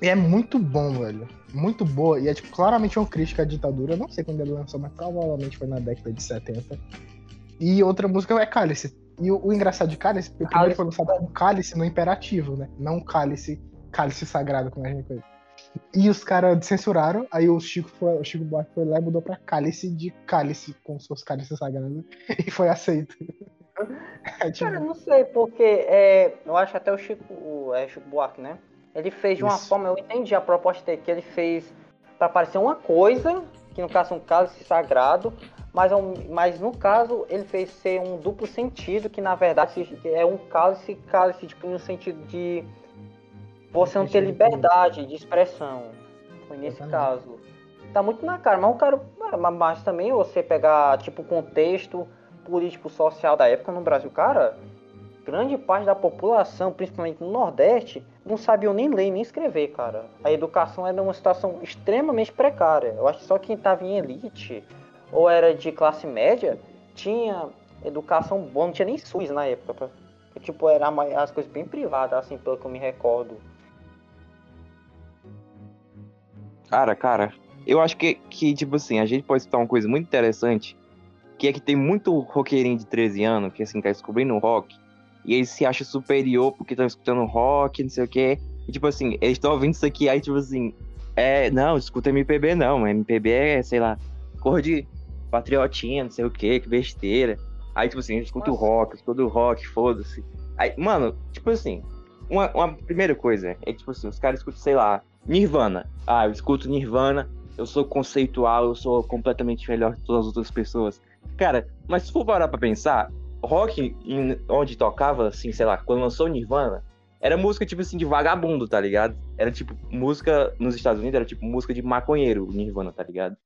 E é muito bom, velho. Muito boa. E é tipo, claramente uma crítica à ditadura. Eu não sei quando ele lançou, mas provavelmente foi na década de 70. E outra música é Cálice. E o, o engraçado de Cálice, porque o primeiro foi lançado com Cálice no imperativo, né? Não Cálice, Cálice Sagrado, como a gente conhece. E os caras censuraram, aí o Chico, foi, o Chico Buarque foi lá e mudou pra Cálice de Cálice, como se fosse Cálice Sagrado. E foi aceito. É, tipo, Cara, eu não sei, porque é, eu acho até o Chico, o, é Chico Buarque, né? Ele fez de uma Isso. forma, eu entendi a proposta dele, que ele fez pra parecer uma coisa, que no caso é um cálice sagrado, mas, é mas no caso ele fez ser um duplo sentido, que na verdade é um cálice, cálice tipo, no sentido de você não ter liberdade de expressão. Foi nesse caso. Tá muito na cara, mas o cara. mas- também você pegar, tipo, o contexto político social da época no Brasil, cara, grande parte da população, principalmente no Nordeste, não sabiam nem ler nem escrever, cara. A educação era uma situação extremamente precária. Eu acho que só quem estava em elite ou era de classe média tinha educação boa, não tinha nem SUS na época. pra- Tipo, era as coisas bem privadas, assim, pelo que eu me recordo. Cara, cara, eu acho que, que, tipo assim, a gente pode citar uma coisa muito interessante, que é que tem muito roqueirinho de 13 anos, que assim, tá descobrindo rock, e eles se acham superior porque estão escutando rock, não sei o quê, e tipo assim, eles estão ouvindo isso aqui, aí tipo assim, é, não, escuta MPB não, MPB é, sei lá, cor de patriotinha, não sei o quê, que besteira. Aí, tipo assim, a gente escuta o Nossa. rock, escuta o rock, foda-se. Aí, mano, tipo assim, uma, uma primeira coisa é que, tipo assim, os caras escutam, sei lá, Nirvana. Ah, eu escuto Nirvana, eu sou conceitual, eu sou completamente melhor que todas as outras pessoas. Cara, mas se for parar pra pensar, rock em- onde tocava, assim, sei lá, quando lançou Nirvana, era música, tipo assim, de vagabundo, tá ligado? Era tipo, música nos Estados Unidos, era tipo música de maconheiro, Nirvana, tá ligado?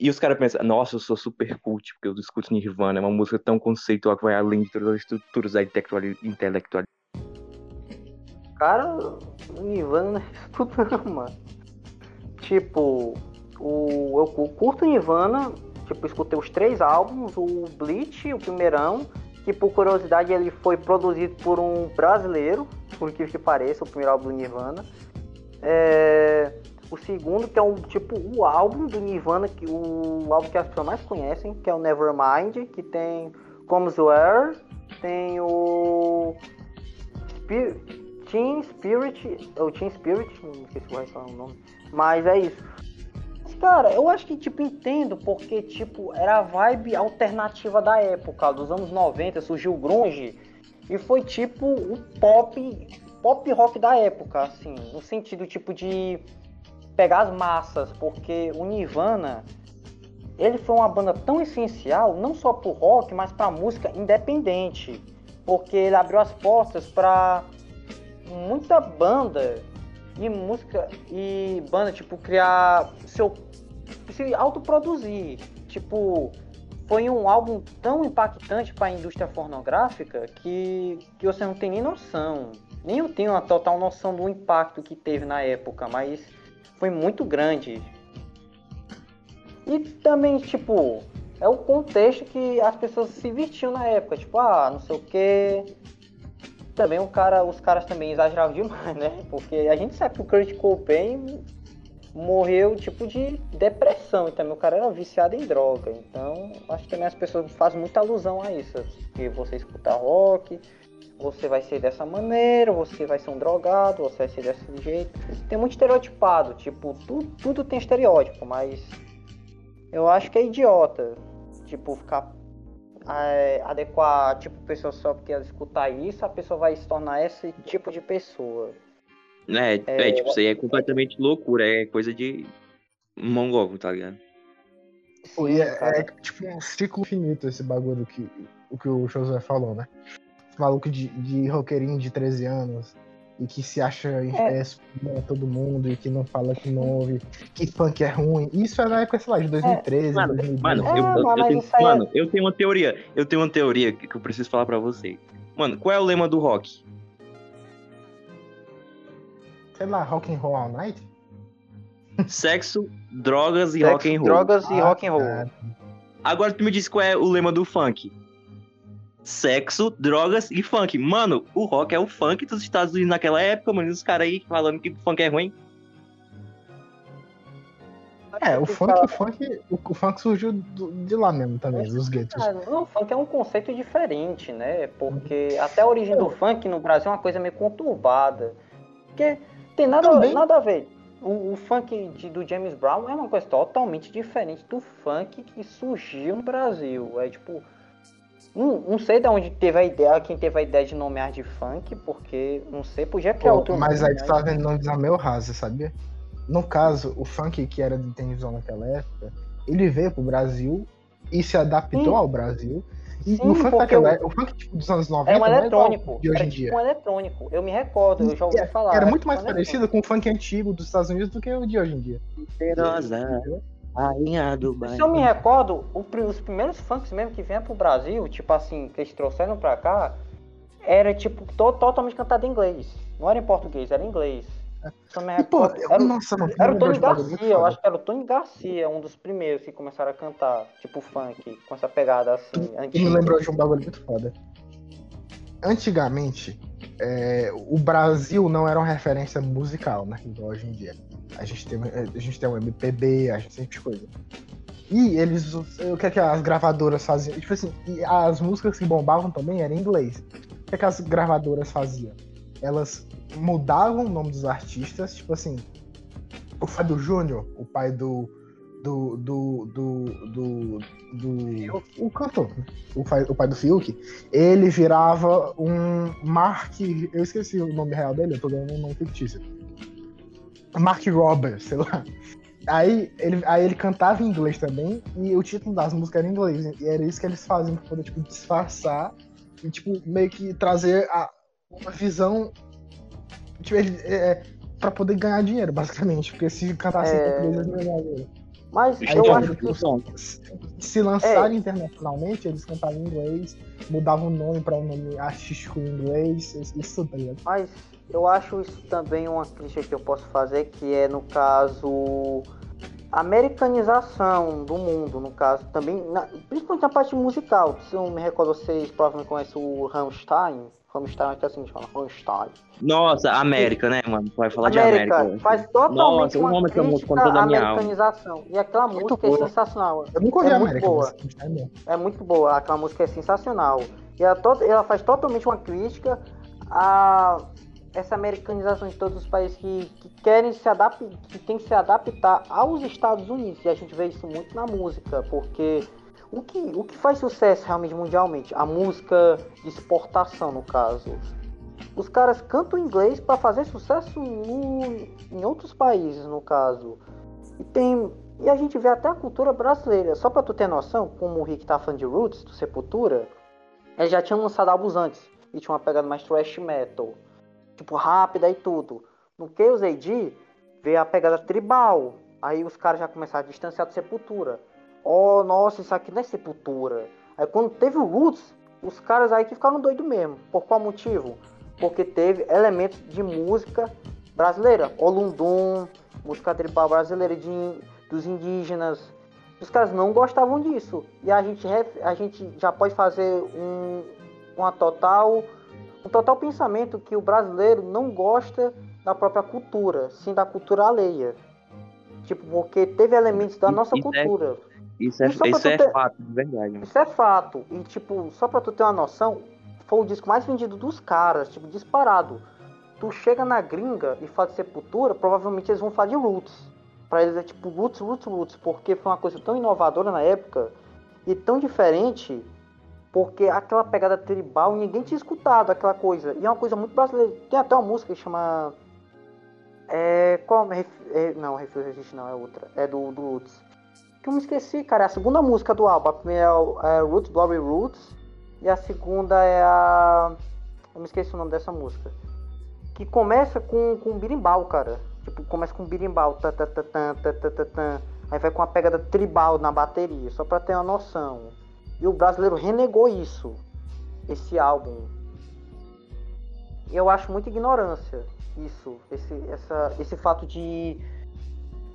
E, os caras pensam, nossa, eu sou super cult, porque eu escuto Nirvana, é uma música tão conceitual que vai além de todas as estruturas da intelectuali- intelectualidade. Cara, Nirvana não é isso não, mano. Tipo, o, eu cu- curto Nirvana, tipo, escutei os três álbuns, o Bleach, o primeirão, que por curiosidade ele foi produzido por um brasileiro, por incrível que pareça, o primeiro álbum do Nirvana. É, O segundo, que é um tipo o álbum do Nirvana, que o álbum que as pessoas mais conhecem, que é o Nevermind, que tem Comes Where, tem o Spir Teen Spirit, ou Teen Spirit, não sei se vai falar o nome, mas é isso. Cara, eu acho que, tipo, entendo porque, tipo, era a vibe alternativa da época, dos anos 90, surgiu o grunge, e foi, tipo, o pop, pop rock da época, assim, no sentido, tipo, de pegar as massas, porque o Nirvana, ele foi uma banda tão essencial, não só pro rock, mas pra música independente, porque ele abriu as portas para muita banda e música e banda tipo criar seu se autoproduzir. Tipo foi um álbum tão impactante para a indústria pornográfica que, que você não tem nem noção. Nem eu tenho uma total noção do impacto que teve na época mas foi muito grande e também tipo é o contexto que as pessoas se vestiam na época tipo ah não sei o que também o cara, os caras também exageravam demais, né? Porque a gente sabe que o Kurt Cobain morreu tipo de depressão e também o cara era viciado em droga. Então, acho que também as pessoas fazem muita alusão a isso. Que você escuta rock, você vai ser dessa maneira, você vai ser um drogado, você vai ser desse jeito. Tem muito estereotipado, tipo, tudo, tudo tem estereótipo, mas eu acho que é idiota, tipo, ficar é, adequar tipo pessoa só porque ela escutar isso, a pessoa vai se tornar esse tipo de pessoa. É, é, é tipo, isso aí é completamente loucura, é coisa de mongol, tá ligado? Pô, e é, é, tipo um ciclo infinito esse bagulho que o que o José falou, né? Esse maluco de, de roqueirinho de 13 anos e que se acha é. é todo mundo e que não fala que não ouve, que funk é ruim. Isso é na época, sei lá, de 2013, é. mano, 2012. Mano, eu, eu, eu, tenho, é mano eu tenho uma teoria. Eu tenho uma teoria que eu preciso falar pra vocês. Mano, qual é o lema do rock? Sei lá, rock and roll all night? Sexo, drogas e Sexo, rock and roll. Drogas e ah, rock and roll. Cara. Agora tu me diz qual é o lema do funk sexo, drogas e funk. Mano, o rock é o funk dos Estados Unidos naquela época, mano. Os caras aí falando que o funk é ruim. É, o funk, o funk, o, funk surgiu do, de lá mesmo também, dos guetos. Ah, não, o funk é um conceito diferente, né? Porque até a origem do funk no Brasil é uma coisa meio conturbada. Porque tem nada, nada a ver. O, o funk de, do James Brown é uma coisa totalmente diferente do funk que surgiu no Brasil. É tipo, não, não sei de onde teve a ideia, quem teve a ideia de nomear de funk, porque não sei, podia criar Pô, outro Mas nome, aí tu tá vendo nomes meio raso, sabia? No caso, o funk que era de televisão naquela época, ele veio pro Brasil e se adaptou Sim. ao Brasil. E Sim, o funk daquela época, o funk tipo, dos anos 90 é um eletrônico, é de hoje em dia. Tipo um eletrônico. Eu me recordo, eu já ouvi era, falar. Era muito mais parecido com o funk antigo dos Estados Unidos do que o de hoje em dia. Poderosa. Rainha do Se eu me recordo, o, os primeiros funks mesmo que vieram pro Brasil, tipo assim, que eles trouxeram pra cá, era tipo to, totalmente cantado em inglês. Não era em português, era em inglês. Se eu me recordo, e, pô, era, nossa, mano, era o Tony Garcia, eu acho que era o Tony Garcia, um dos primeiros que começaram a cantar, tipo funk, com essa pegada assim, antiga. Me lembrou de um bagulho muito foda. Antigamente, é, o Brasil não era uma referência musical, né? Igual hoje em dia. A gente tem, a gente tem um MPB, a gente tem tipo coisa. E eles. O que é que as gravadoras faziam? Tipo assim, as músicas que bombavam também eram em inglês. O que é que as gravadoras faziam? Elas mudavam o nome dos artistas, tipo assim. O Fábio Júnior, o pai do. Do. Do. Do. do, do o cantor, o pai, o pai do Fiuk, ele virava um Mark. Eu esqueci o nome real dele, eu tô dando um nome fictício Mark Roberts, sei lá. Aí ele, aí ele cantava em inglês também, e o título das músicas era em inglês. E era isso que eles faziam pra poder, tipo, disfarçar e, tipo, meio que trazer a, uma visão. Tipo, ele, é, pra poder ganhar dinheiro, basicamente. Porque se cantasse é... em inglês, eles não dinheiro. Mas aí, eu acho que. Se lançarem é. internacionalmente, eles cantavam em inglês, mudavam o nome pra um nome artístico em inglês, isso, tá ligado? Mas eu acho isso também uma crítica que eu posso fazer, que é no caso americanização do mundo, no caso, também, na, principalmente na parte musical. Se eu me recordo, vocês provavelmente conhecem o Rammstein. Rammstein é assim que chama, Rammstein. Nossa, América, né, mano? Vai falar América, de América. faz totalmente Nossa, um uma homem que eu toda a alma. americanização. E aquela música é boa. sensacional. Eu nunca ouvi É a muito América, boa. é. É muito boa, aquela música é sensacional. E ela, to- ela faz totalmente uma crítica a essa americanização de todos os países que, que querem se adaptar, que tem que se adaptar aos Estados Unidos. E a gente vê isso muito na música, porque o que, o que faz sucesso realmente mundialmente? A música de exportação, no caso. Os caras cantam inglês para fazer sucesso no- em outros países, no caso. E tem. E a gente vê até a cultura brasileira. Só pra tu ter noção, como o Rick tá falando de Roots, do Sepultura, eles já tinham lançado álbuns antes. E tinha uma pegada mais thrash metal. Tipo, rápida e tudo. No Chaos AD, veio a pegada tribal. Aí os caras já começaram a distanciar do Sepultura. Oh, nossa, isso aqui não é Sepultura. Aí quando teve o Roots, os caras aí que ficaram doidos mesmo. Por qual motivo? Porque teve elementos de música brasileira. Olundum, música tribal brasileira de, dos indígenas. Os caras não gostavam disso. E a gente, a gente já pode fazer um, uma total, um total pensamento que o brasileiro não gosta da própria cultura, sim da cultura alheia. Tipo, porque teve elementos da nossa cultura. Isso é, isso é ter- fato, de verdade. mano. Isso é fato. E, tipo, só pra tu ter uma noção, foi o disco mais vendido dos caras, tipo, disparado. Tu chega na gringa e fala de Sepultura, provavelmente eles vão falar de Roots. Pra eles é tipo Roots, Roots, Roots, porque foi uma coisa tão inovadora na época e tão diferente, porque aquela pegada tribal ninguém tinha escutado aquela coisa. E é uma coisa muito brasileira. Tem até uma música que chama. É. Qual? é? não, Refuse Resist não, é outra. É do, do Roots que eu me esqueci, cara. É a segunda música do álbum. A primeira é, é Roots, Glory Roots. E a segunda é a. Eu me esqueci o nome dessa música. Que começa com, com birimbau, cara. Tipo, começa com birimbau. Tá, tá, tá, tá, tá, tá, tá. Aí vai com uma pegada tribal na bateria. Só pra ter uma noção. E o brasileiro renegou isso. Esse álbum. E eu acho muita ignorância. Isso. Esse, essa, esse fato de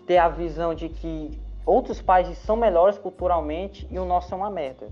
ter a visão de que outros países são melhores culturalmente e o nosso é uma merda.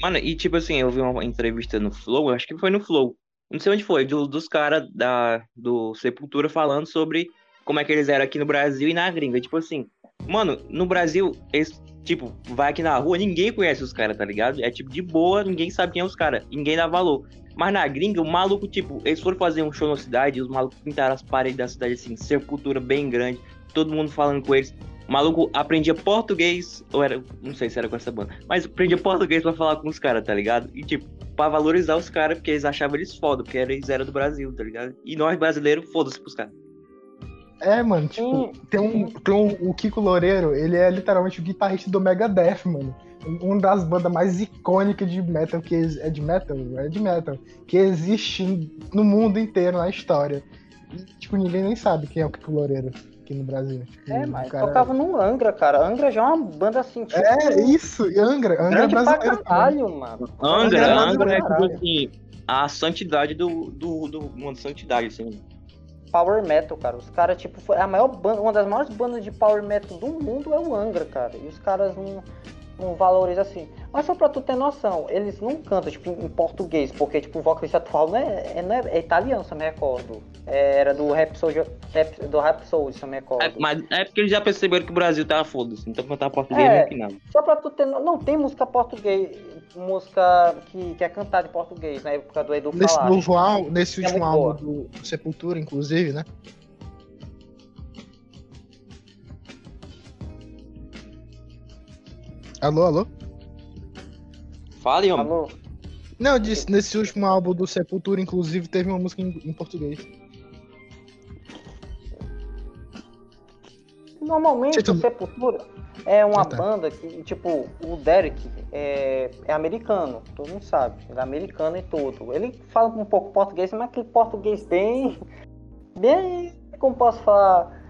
Mano, e tipo assim, eu vi uma entrevista no Flow, acho que foi no Flow. Não sei onde foi, do- dos caras da do Sepultura falando sobre como é que eles eram aqui no Brasil e na gringa. Tipo assim, mano, no Brasil, eles, tipo, vai aqui na rua, ninguém conhece os caras, tá ligado? É tipo de boa, ninguém sabe quem é os caras, ninguém dá valor. Mas na gringa, o maluco, tipo, eles foram fazer um show na cidade, os malucos pintaram as paredes da cidade assim, Sepultura bem grande, todo mundo falando com eles. O maluco aprendia português, ou era, não sei se era com essa banda, mas aprendia português pra falar com os caras, tá ligado? E tipo, pra valorizar os caras, porque eles achavam eles foda, porque eles eram do Brasil, tá ligado? E nós brasileiros, foda-se pros caras. É, mano, tipo, tem um, tem um, o Kiko Loureiro, ele é literalmente o guitarrista do Megadeth, mano. Um- Uma das bandas mais icônicas de metal que ex- é de metal, é de metal, que existe no mundo inteiro na história. E, tipo, ninguém nem sabe quem é o Kiko Loureiro aqui no Brasil. Tipo, É, mas cara- tocava no Angra, cara. Angra já é uma banda assim, tipo, É, isso, e Angra, Angra é brasileiro caralho, mano. Angra, Angra é Angra é tipo assim, a santidade do, do, do uma santidade, assim. Power Metal, cara. Os caras, tipo, foi a maior banda, uma das maiores bandas de Power Metal do mundo é o Angra, cara. E os caras não, não valorizam assim. Mas só pra tu ter noção, eles não cantam, tipo, em português, porque, tipo, o vocalista atual não é, é, não é, é italiano, se eu me recordo. É, era do Rap Soul, Rap, do Rap Soul, se eu me recordo. É, mas é porque eles já perceberam que o Brasil tá foda-se, então cantar português É. não é que nada. Só pra tu ter. no- Não tem música português. Música que, que é cantada em português, na época do Edu Nesse, falar. novo álbum, nesse É último álbum do Sepultura, inclusive, né? Alô, alô? Fale, homem. Alô? Não, eu disse, nesse último álbum do Sepultura, inclusive, teve uma música em, em português. Normalmente o Sepultura é uma Ah, tá. banda que, tipo, o Derek é, é americano, todo mundo sabe. Ele é americano e tudo. Ele fala um pouco português, mas aquele português bem. Bem. Como posso falar?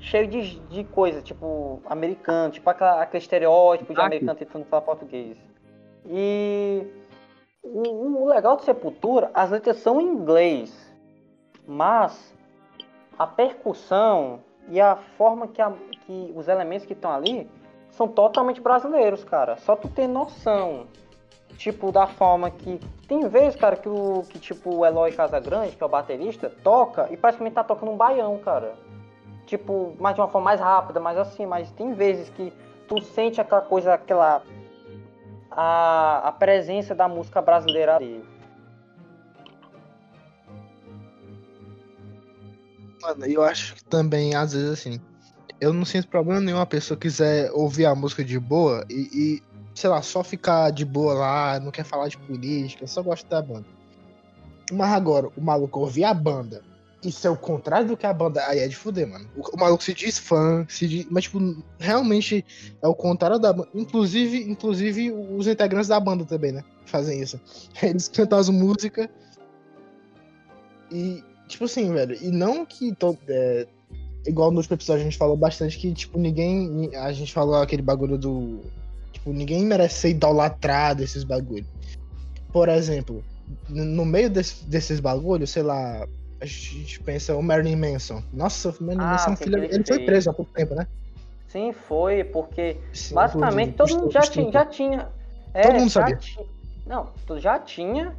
Cheio de, de coisa, tipo, americano, tipo aquela, aquele estereótipo de americano tentando falar português. E o, o legal do Sepultura, as letras são em inglês, mas a percussão e a forma que, a, que os elementos que estão ali são totalmente brasileiros, cara. Só tu ter noção, tipo, da forma que. Tem vezes, cara, que o que, tipo, o Eloy Casagrande, que é o baterista, toca e praticamente tá tocando um baião, cara. Tipo, mas de uma forma mais rápida, mais assim, mas tem vezes que tu sente aquela coisa, aquela. A, a presença da música brasileira ali. Mano, eu acho que também, às vezes, assim, eu não sinto problema nenhum a pessoa quiser ouvir a música de boa e, e, sei lá, só ficar de boa lá, não quer falar de política, só gosta da banda. Mas agora, o maluco ouvir a banda, isso é o contrário do que a banda. Aí é de fuder, mano. O, o maluco se diz fã, se diz, mas, tipo, realmente é o contrário da banda. Inclusive, inclusive, os integrantes da banda também, né? Fazem isso. Eles cantam as músicas e, Tipo assim, velho, e não que todo. É, igual no último episódio a gente falou bastante que, tipo, ninguém. A gente falou aquele bagulho do. Tipo, ninguém merece ser idolatrado esses bagulhos. Por exemplo, no meio desse, desses bagulhos, sei lá, a gente pensa o Marilyn Manson. Nossa, o Marilyn Ah, Manson, sim, filho, ele ele foi preso há pouco tempo, né? Sim, foi, porque Sim, basicamente todo mundo já tinha, já tinha. É, Todo mundo sabia. ti- Não, já tinha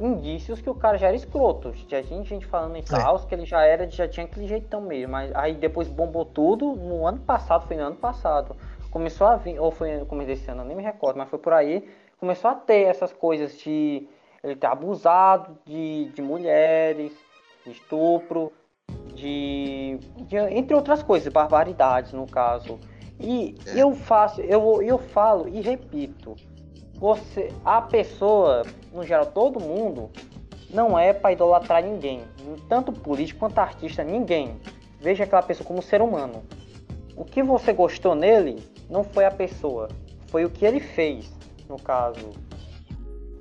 indícios que o cara já era escroto. Já tinha gente falando É. em caos que ele já era, já tinha aquele jeitão mesmo. Mas aí depois bombou tudo no ano passado, foi no ano passado. Começou a vir, ou foi no começo desse ano, eu nem me recordo, mas foi por aí. Começou a ter essas coisas de ele ter abusado de, de mulheres, de estupro, de, de- entre outras coisas, barbaridades no caso. E É. eu faço, eu, eu falo e repito, você, a pessoa, no geral, todo mundo, não é para idolatrar ninguém, tanto político quanto artista, ninguém. Veja aquela pessoa como ser humano. O que você gostou nele não foi a pessoa, foi o que ele fez, no caso.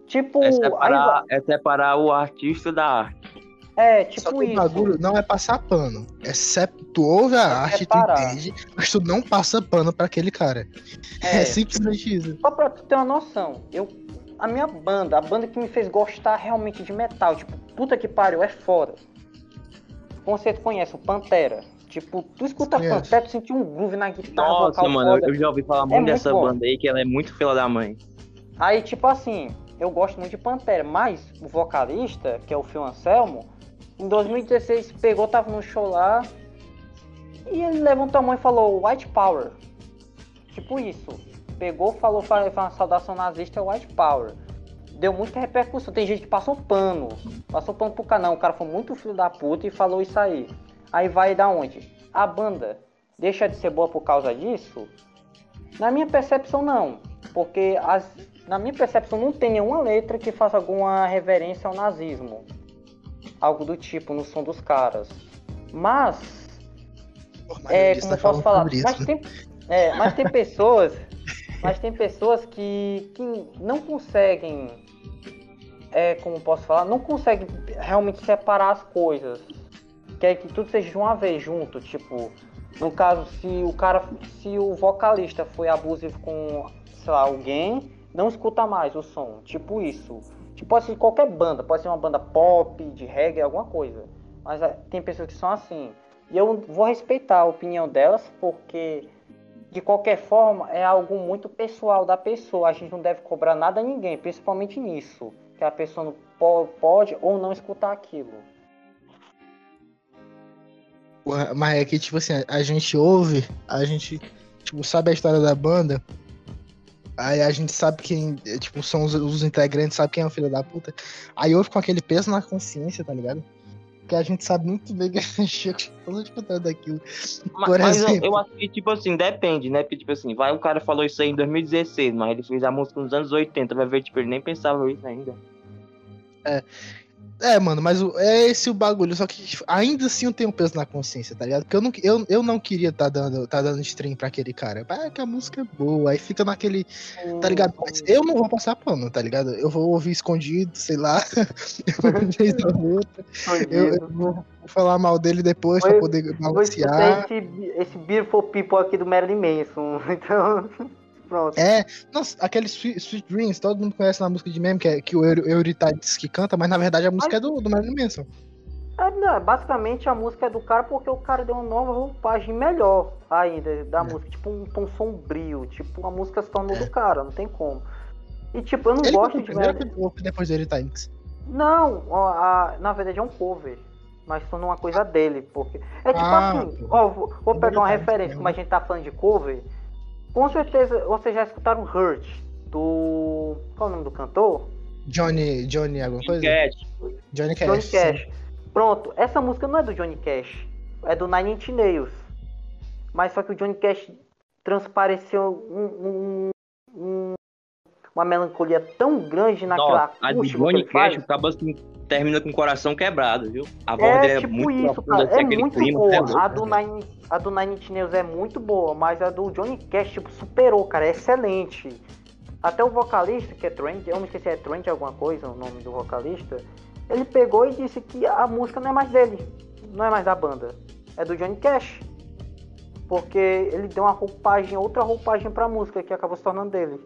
Tipo, É aí separar, é separar o artista da arte. É Só tipo que o isso. bagulho não é passar pano. É sep... tu ouve a É arte, tu separar. entende, mas tu não passa pano pra aquele cara. É, É. simplesmente isso. Só pra tu ter uma noção, eu. A minha banda, a banda que me fez gostar realmente de metal, tipo, puta que pariu, é foda. Com certeza conhece o Pantera. Tipo, tu escuta Conheço. Pantera, tu sentiu um groove na guitarra, Nossa, vocal mano, foda. eu já ouvi falar muito muito dessa bom. banda aí, que ela é muito fila da mãe. Aí, tipo assim, eu gosto muito de Pantera, mas o vocalista, que é o Phil Anselmo, em 2016 pegou, tava no show lá, e ele levantou a mão e falou White Power. Tipo isso. Pegou, falou, falou uma saudação nazista, White Power. Deu muita repercussão. Tem gente que passou pano. Passou pano pro canal. O cara foi muito filho da puta e falou isso aí. Aí vai da onde? A banda deixa de ser boa por causa disso? Na minha percepção, não. Porque as, na minha percepção não tem nenhuma letra que faça alguma reverência ao nazismo. Algo do tipo no som dos caras. Mas, Pô, mas é, como tá eu posso falar? Mas tem, é, mas tem pessoas. mas tem pessoas que, que não conseguem. É, como posso falar? Não conseguem realmente separar as coisas. Quer que tudo seja de uma vez junto. Tipo, no caso, se o cara. Se o vocalista foi abusivo com, sei lá, alguém, não escuta mais o som. Tipo isso. Tipo, pode ser qualquer banda, pode ser uma banda pop, de reggae, alguma coisa. Mas é, tem pessoas que são assim. E eu vou respeitar a opinião delas, porque de qualquer forma é algo muito pessoal da pessoa. A gente não deve cobrar nada a ninguém, principalmente nisso. Que a pessoa não po- pode ou não escutar aquilo. Mas é que, tipo assim, a gente ouve, a gente, tipo, sabe a história da banda, aí a gente sabe quem, tipo, são os, os integrantes, sabe quem é o filho da puta, aí ouve com aquele peso na consciência, tá ligado? Porque a gente sabe muito bem que a gente falou de contar daquilo. Ma- Por Mas, eu, eu acho que, tipo assim, depende, né? Porque, tipo assim, vai, o cara falou isso aí em 2016, mas ele fez a música nos anos 80, vai ver, tipo, ele nem pensava isso ainda. É, mano, mas o- é esse o bagulho, só que ainda assim eu tenho peso na consciência, tá ligado? Porque eu não, eu, eu não queria tá dando, tá dando stream pra aquele cara. Ah, que a música é boa, aí fica naquele, tá ligado? Mas eu não vou passar pano, tá ligado? Eu vou ouvir escondido, sei lá. eu. Eu, vou falar mal dele depois Foi- pra poder balancear. esse, esse Beautiful People aqui do Marilyn Manson. Então, pronto. É, nossa, aquele Sweet, Sweet Dreams, todo mundo conhece na música de meme, que, é, que o Euritai diz que canta, mas na verdade a música é do, do Marilyn Manson. É, não, basicamente a música é do cara porque o cara deu uma nova roupagem melhor ainda da É. música, tipo um tom sombrio, tipo a música se tornou É. do cara, não tem como. E tipo, eu não Ele gosto de primeiro ou depois dele Times? Não, ó, a- na verdade é um cover. Mas tornou uma coisa dele, porque. É tipo Ah, assim, ó, vou, vou pegar uma referência, mesmo. como a gente tá falando de cover. Com certeza vocês já escutaram Hurt, do. Qual é o nome do cantor? Johnny, Johnny alguma coisa? Cat. Johnny Cash. Johnny sim. Cash. Pronto, essa música não é do Johnny Cash, é do Nine Inch Nails. Mas só que o Johnny Cash transpareceu um- um- um- uma melancolia tão grande naquela Nossa, a do Johnny. Cash acaba assim, termina com o coração quebrado, viu? A voz É dele é tipo muito isso, profunda, cara. tem É muito clima, boa. você é a, do? Nine, a do Nine Inch Nails é muito boa, mas a do Johnny Cash, tipo, superou, cara. É excelente. Até o vocalista, que é Trent, eu me esqueci, é Trent alguma coisa, o nome do vocalista. Ele pegou e disse que a música não é mais dele. Não é mais da banda. É do Johnny Cash. Porque ele deu uma roupagem, outra roupagem pra música que acabou se tornando dele.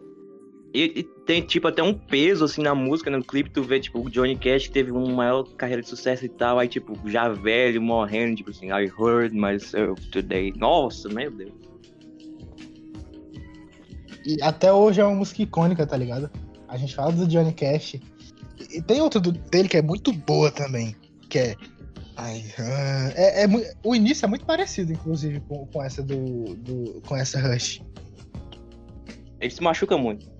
E, e tem, tipo, até um peso, assim, na música, no clipe, tu vê, tipo, o Johnny Cash teve uma maior carreira de sucesso e tal, aí, tipo, já velho, morrendo, tipo assim, I heard myself today. Nossa, meu Deus. E até hoje é uma música icônica, tá ligado? A gente fala do Johnny Cash. E tem outra do- dele que é muito boa também, que é. Ai, ah, é, é o início é muito parecido, inclusive, com, com essa do, do- com essa Rush. Ele se machuca muito.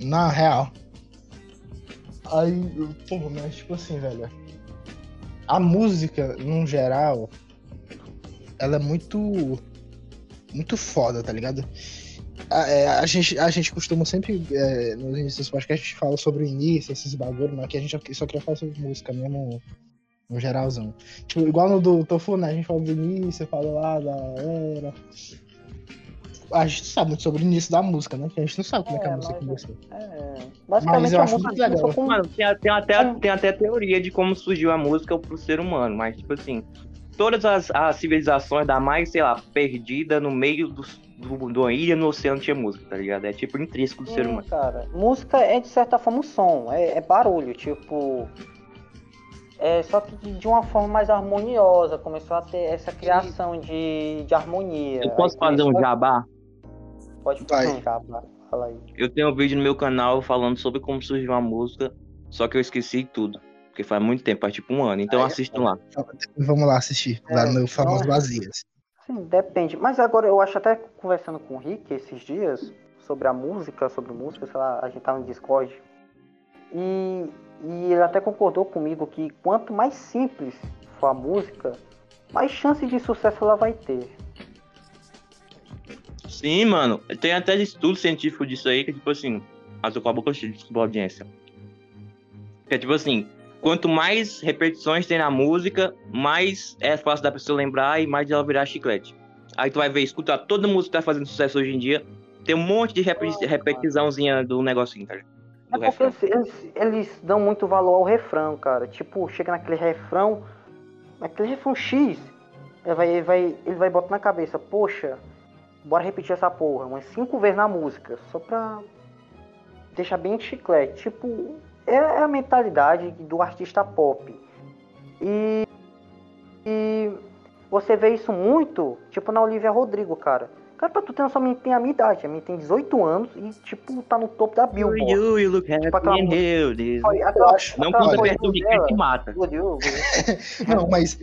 Na real. Aí, pô, mas tipo assim, velho. A música, num geral, ela é muito. Muito foda, tá ligado? A, é, a gente, a gente costuma sempre, é, nos inícios dos podcasts, a gente fala sobre o início, esses bagulho, mas aqui a gente só- só queria falar sobre música mesmo, no geralzão. Tipo, igual no do Tofu, né? A gente fala do início, fala lá da era. A gente sabe muito sobre o início da música, né? Que a gente não sabe como é, que a É, música mas- começou. É, basicamente eu a acho música muito legal. começou com Mano, tem, tem até, Hum. tem até teoria de como surgiu a música pro ser humano, mas, tipo assim, todas as, as civilizações da mais, sei lá, perdida no meio do, do, de uma ilha no oceano tinha música, tá ligado? É tipo intrínseco do ser humano. cara. Música é de certa forma um som, é, é barulho, tipo. É só que de, de uma forma mais harmoniosa, começou a ter essa criação de, de harmonia. Eu posso Aí fazer um jabá? Pode jabá, fala aí. Eu tenho um vídeo no meu canal falando sobre como surgiu a música, só que eu esqueci tudo. Porque faz muito tempo, faz tipo um ano. Então Aí, assistam lá. Vamos lá assistir, lá É, no Famoso então- Vazias. Sim, depende. Mas agora eu acho até conversando com o Rick esses dias sobre a música, sobre música, sei lá, a gente tá no Discord. E, e ele até concordou comigo que quanto mais simples for a música, mais chance de sucesso ela vai ter. Sim, mano. Tem até estudo científico disso aí, que tipo assim. Ah, tô com a boca cheia, desculpa a audiência. Que é tipo assim. Quanto mais repetições tem na música, mais é fácil da pessoa lembrar e mais ela virar chiclete. Aí tu vai ver, escutar toda música que tá fazendo sucesso hoje em dia. Tem um monte de repeti repetiçãozinha do negocinho, tá ligado? É porque eles, eles, eles dão muito valor ao refrão, cara. Tipo, chega naquele refrão, naquele refrão X, ele vai, ele vai, ele vai botar na cabeça, poxa, bora repetir essa porra umas cinco vezes na música, só pra deixar bem chiclete. Tipo, é, é a mentalidade do artista pop. E, e você vê isso muito, tipo, na Olivia Rodrigo, cara. Cara, pra tu ter noção, a tem a minha idade. A minha tem 18 anos e, tipo, tá no topo da Billboard. You, you look happy aquela. Olha, aquela- Não aquela conta voz perto do que dela, te mata. Não, mas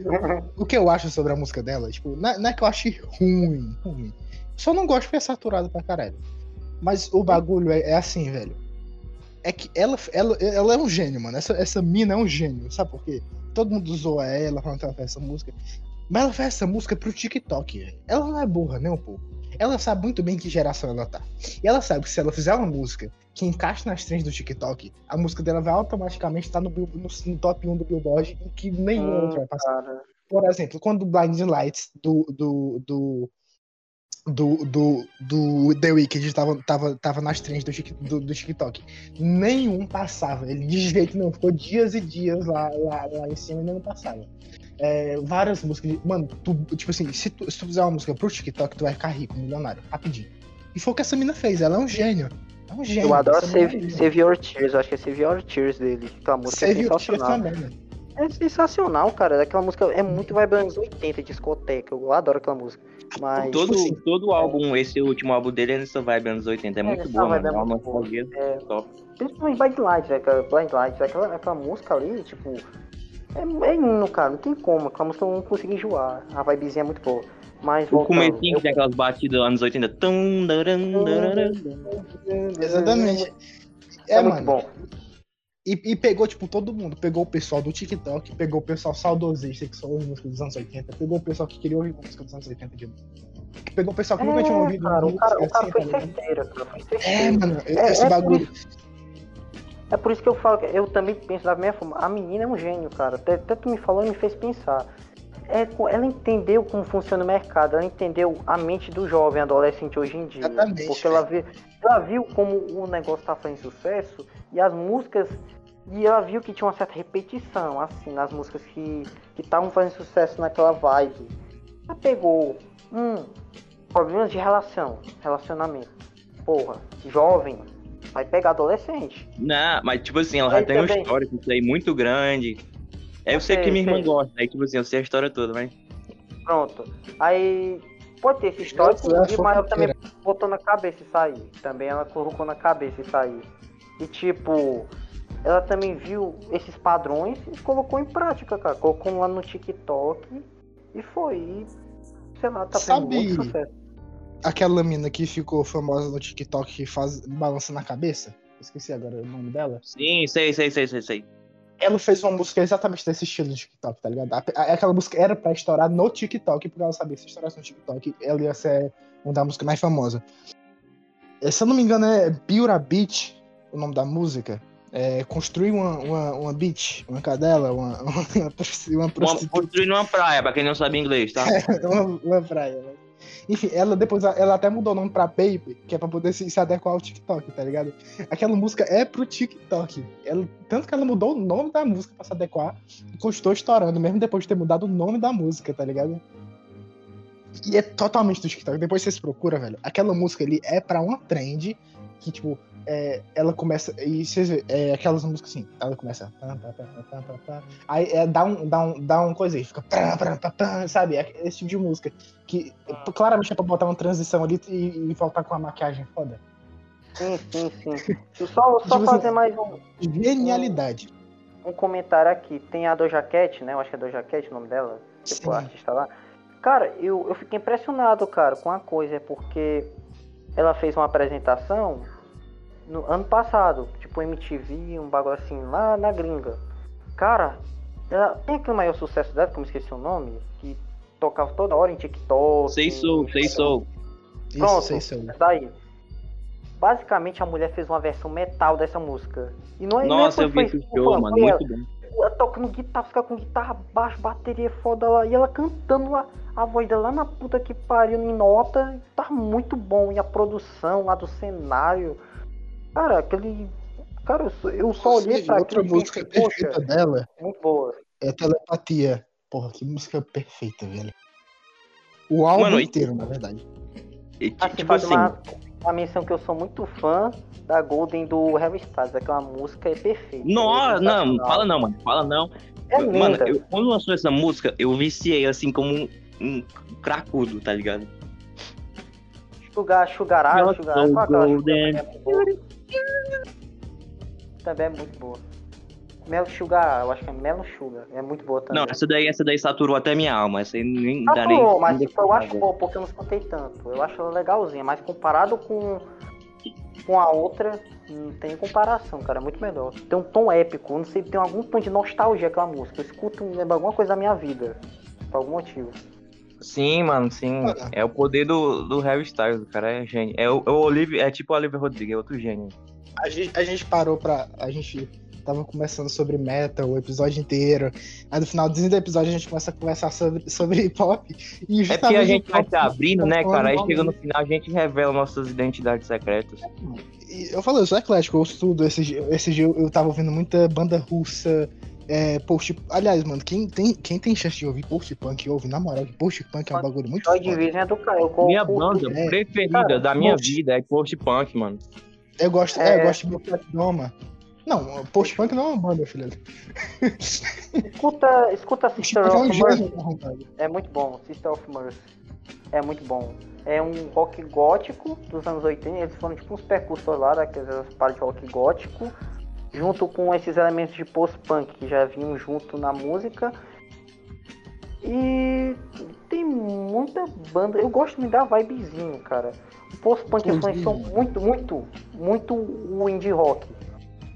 o que eu acho sobre a música dela, tipo, não é, não é que eu ache ruim, ruim. Só não gosto porque é saturado pra caralho. Mas o bagulho é, é assim, velho. É que ela, ela, ela é um gênio, mano. Essa, essa mina é um gênio. Sabe por quê? Todo mundo zoa ela quando ela faz essa música. Mas ela faz essa música pro TikTok, velho. Ela não é burra, nem um pouco. Ela sabe muito bem que geração ela tá. E ela sabe que se ela fizer uma música que encaixe nas trends do TikTok, a música dela vai automaticamente estar no, Bill- no, no top 1 do Billboard e que nenhum Hum, outro vai passar. Cara, Por exemplo, quando o Blind Lights do, do, do, do, do, do The Weeknd tava, tava, tava nas trends do, do, do TikTok, nenhum passava. Ele de jeito nenhum, ficou dias e dias lá, lá, lá em cima e não passava. É, várias músicas. de- Mano, tu, tipo assim, se tu, se tu fizer uma música pro TikTok, tu vai ficar rico, milionário, rapidinho. E foi o que essa mina fez, ela é um gênio. É um gênio. eu adoro é Save. Save Your Tears, eu acho que é Save Your Tears dele. Que a música é Save Your Tears também, né? É sensacional, cara. Aquela música é muito vibe anos 80, discoteca. Eu adoro aquela música. Mas. Todo, assim, todo álbum, esse último álbum dele é nessa vibe anos 80. É, muito nessa bom, vibe mano. é É uma muito boa. nostalgia É, top. Principalmente Blind Lights, velho. aquela Blind Lights, aquela, aquela música ali, tipo. É, é hino, cara. Não tem como. Aquela música eu não consigo enjoar. A vibezinha é muito boa. Mas O comecinho eu- tem aquelas batidas anos 80. Tum, daram, daram. Exatamente. É, É, muito mano. bom. E, e pegou, tipo, todo mundo. Pegou o pessoal do TikTok, pegou o pessoal saudosista que só ouve música dos anos 80, pegou o pessoal que queria ouvir música dos anos 80 de novo. Pegou o pessoal que nunca tinha É, ouvido cara, o música cara, o cara assim, foi tá certeiro, cara. Foi É, mano, É- esse é por bagulho. É por isso que eu falo, que eu também penso da mesma forma. A menina é um gênio, cara. Até, até tu me falou e me fez pensar. É, ela entendeu como funciona o mercado, ela entendeu a mente do jovem adolescente hoje em dia. Exatamente, Porque ela, vê, ela viu como o negócio tá fazendo sucesso e as músicas. E ela viu que tinha uma certa repetição, assim, nas músicas que que estavam fazendo sucesso naquela vibe. Ela pegou, hum, problemas de relação, relacionamento. Porra, jovem, vai pegar adolescente. Não, mas tipo assim, ela já tem um histórico isso aí muito grande. É, eu sei Sei, que minha irmã sei. gosta, aí tipo assim, eu sei a história toda, mas. Pronto. Aí pode ter esse histórico, e mas ela também botou na cabeça e sair. Também ela colocou na cabeça e sair. E tipo, ela também viu esses padrões e colocou em prática, cara. Colocou lá no TikTok e foi. E, sei lá, tá tendo Sabe- muito sucesso. Aquela mina que ficou famosa no TikTok que faz balança na cabeça. Esqueci agora o nome dela. Sim, sei, sei, sei, sei, sei. Ela fez uma música exatamente desse estilo no TikTok, tá ligado? Aquela música era pra estourar no TikTok, porque ela sabia que se estourasse no TikTok, ela ia ser uma da música mais famosa. É, Se eu não me engano, é Build a Beach, o nome da música. É, construir uma, uma, uma beach, uma cadela, uma, uma, uma prostituta. construindo uma praia, pra quem não sabe inglês, tá? uma, uma praia, né? Enfim, ela depois ela até mudou o nome pra Baby, que é pra poder se, se adequar ao TikTok, tá ligado? Aquela música é pro TikTok. Ela, tanto que ela mudou o nome da música pra se adequar e custou estourando, mesmo depois de ter mudado o nome da música, tá ligado? E é totalmente do TikTok. Depois vocês procuram, velho. Aquela música ali é pra uma trend que, tipo, é, ela começa. E vocês vê, é aquelas músicas assim, ela começa. Aí é, dá, um, dá, um, dá um coisa aí, fica. sabe? É esse tipo de música. Que claramente é pra botar uma transição ali e, e voltar com a maquiagem foda. Sim, sim, sim. Só, só Tipo fazer assim- mais um, Genialidade. um comentário aqui. Tem a Doja Cat, né? Eu acho que é Doja Cat o nome dela. Tipo, a Sim. artista lá. Cara, eu, eu fiquei impressionado, cara, com a coisa, é porque ela fez uma apresentação no ano passado, tipo MTV, um bagulho assim, lá na gringa. Cara, ela tem aquele maior sucesso dela, me esqueci o nome, que tocava toda hora em TikTok. Sei sou, sei sou. Isso, Pronto, sei, sei. daí. Basicamente a mulher fez uma versão metal dessa música. E não é Nossa, eu foi- vi esse show, mano, ela muito bom. ela tocando guitarra, fica com guitarra baixo, bateria foda lá, e ela cantando lá, a voz dela lá na puta que pariu em nota, tá muito bom. E a produção lá do cenário, cara, aquele. Cara, eu só, eu só olhei Inclusive, pra outra aquilo e música pensei, perfeita poxa, dela muito boa. é Telepatia. Porra, que música perfeita, velho. O álbum Mano, e- inteiro, na verdade. E, ti- Assim, tipo faz assim, uma, uma menção que eu sou muito fã da Golden do Harry Styles, aquela música é perfeita. Nossa, é não, sensacional. fala não, mano. Fala não. É Mano, linda. eu- quando lançou essa música, eu viciei assim como um, um cracudo, tá ligado? Sugar, Sugar You're Sugar Sugar so qual aquela golden. É. Também é muito boa. Mel Sugar, eu acho que é Melo Sugar, é muito boa também. Não, essa daí, essa daí saturou até minha alma. Essa aí nem dá nem. Saturou, mas nem tipo, eu acho boa, porque eu não escutei tanto. Eu acho ela legalzinha, mas comparado com, com a outra, não tem comparação, cara. É muito melhor. Tem um tom épico, não sei, tem algum tom de nostalgia aquela música. Eu escuto, lembra alguma coisa da minha vida. Por algum motivo. Sim, mano, sim. É o poder do, do Harry Styles, o cara é gênio. É o, é o Oliver, é tipo o Oliver Rodrigues, é outro gênio. A gente, a gente parou pra. A gente tava conversando sobre metal o episódio inteiro. Aí no finalzinho do episódio a gente começa a conversar sobre, sobre hip hop. E É porque a gente vai se abrindo, né, tá cara? Aí chega no final a gente revela nossas identidades secretas. E Eu falei, eu sou eclético, eu estudo. Esse, dia- esse dia eu tava ouvindo muita banda russa. É, post. Aliás, mano, quem tem, quem tem chance de ouvir post-punk, ouve, na moral, que post-punk é um bagulho muito Joy foda. Division é do cara. Eu curto- Minha banda é. preferida Cara, da minha post- vida é post-punk, mano. Eu gosto, é, É. eu gosto de Black. Não, post-punk não é uma banda, filha. Escuta, escuta Sister é of Mercy. É muito bom, Sister of Mercy. É muito bom. É um rock gótico dos anos 80. Eles foram tipo uns percussores lá, daquelas partes de rock gótico, junto com esses elementos de post-punk que já vinham junto na música. E tem muita banda. Eu gosto muito da vibezinho, cara. Post-punk influenciou sim. muito, muito, muito o indie rock.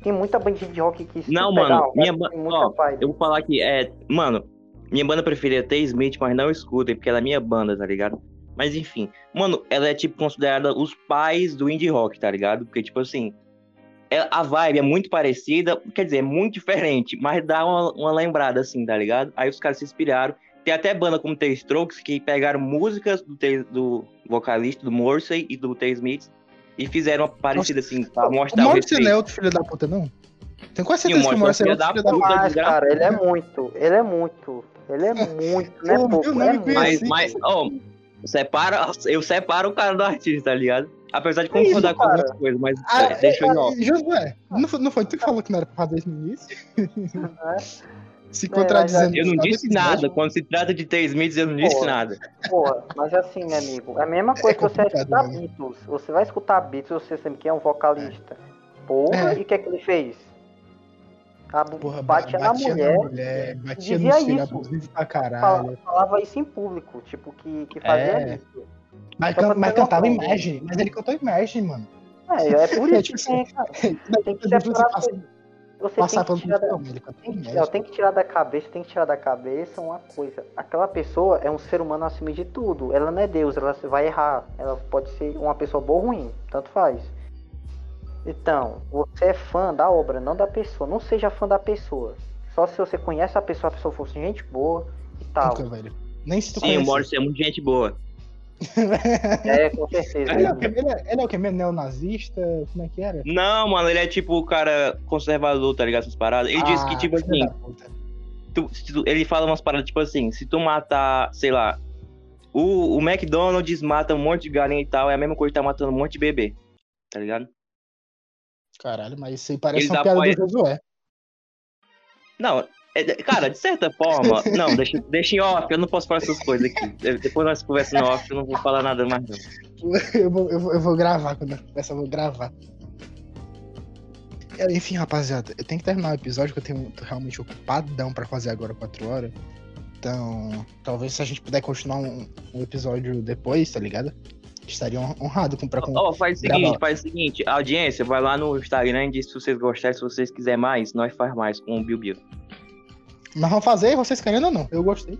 Tem muita banda de indie rock que se Não, mano, vai minha ter ba- muita ó, vibe. Eu vou falar que é. Mano, minha banda preferida é The Smith, mas não escutem, porque ela é minha banda, tá ligado? Mas enfim, mano, ela é tipo considerada os pais do indie rock, tá ligado? Porque, tipo assim, é- a vibe é muito parecida, quer dizer, é muito diferente, mas dá uma, uma lembrada, assim, tá ligado? Aí os caras se inspiraram. Tem até banda como The Strokes que pegaram músicas do, do vocalista, do Morrissey e do The Smith e fizeram uma parecida, assim, pra O mostrar o Maurício não é outro filho da puta, não? Tem quase Sim, o certeza que o Maurício é é filho outro da filho da puta. Mas, cara, ele é muito. Ele é muito. Ele é muito, não é pouco. não é muito. conheci. Mas, Sim. mas, ó, separa, eu separo o cara do artista, tá ligado? Apesar de concordar com algumas coisas, mas Ah, é, deixa eu ir, ó. é, Josué, não foi, não foi tu que falou que não era pra fazer isso no início? Se É, contradizendo. Eu não disse nada. Quando se trata de T. Smith, eu não disse Pô. nada. Porra, mas assim, meu amigo, é a mesma coisa que você escutar né? Beatles. Você vai escutar Beatles, você sempre quer um vocalista. Porra, É. e o que é que ele fez? A, Porra, ba- batia, na mulher, mulher, batia dizia no filho, isso. abusivo pra caralho. falava, falava isso em público, tipo, que, que fazia É. isso. Mas, pra can- mas cantava noção. Imagine, mas ele cantou Imagine, mano. É, é por É, isso tipo que tem, cara. Tem que separar Você Passar tem que tirar da, tem que, tem que tirar da cabeça, tem que tirar da cabeça uma coisa. Aquela pessoa é um ser humano acima de tudo. Ela não é Deus, ela vai errar. Ela pode ser uma pessoa boa ou ruim, tanto faz. Então, você é fã da obra, não da pessoa. Não seja fã da pessoa. Só se você conhece a pessoa, a pessoa fosse gente boa e tal. Nunca, velho. Nem se tu Sim, o conhecer. Morrison é muito gente boa. É, com certeza. Ele é o que? Ele é, ele é o que? Neonazista? Como é que era? Não, mano, ele é tipo o cara conservador, tá ligado? Essas paradas. Ele disse que, Ah, tipo assim, tu- tu- ele fala umas paradas, tipo assim, se tu matar, sei lá, o, o McDonald's mata um monte de galinha e tal, é a mesma coisa que tá matando um monte de bebê. Tá ligado? Caralho, mas isso aí parece Ele uma piada apoio- do Josué. Não, cara, de certa forma. Não, deixa, deixa em off, eu não posso falar essas coisas aqui. De- Depois nós conversamos em off, eu não vou falar nada mais, não. Eu vou, eu, vou, eu vou gravar quando eu começar, eu vou gravar. É, Enfim, rapaziada, eu tenho que terminar o episódio que eu tenho tô realmente ocupadão pra fazer agora 4 horas. Então, talvez se a gente puder continuar um, um episódio depois, tá ligado? Estaria hon- honrado com pra com... Ó, faz o seguinte, faz o seguinte, a audiência vai lá no Instagram e diz se vocês gostarem, se vocês quiserem mais, nós faz mais com o Bill Bill. Mas vamos fazer, vocês querendo ou não? Eu gostei.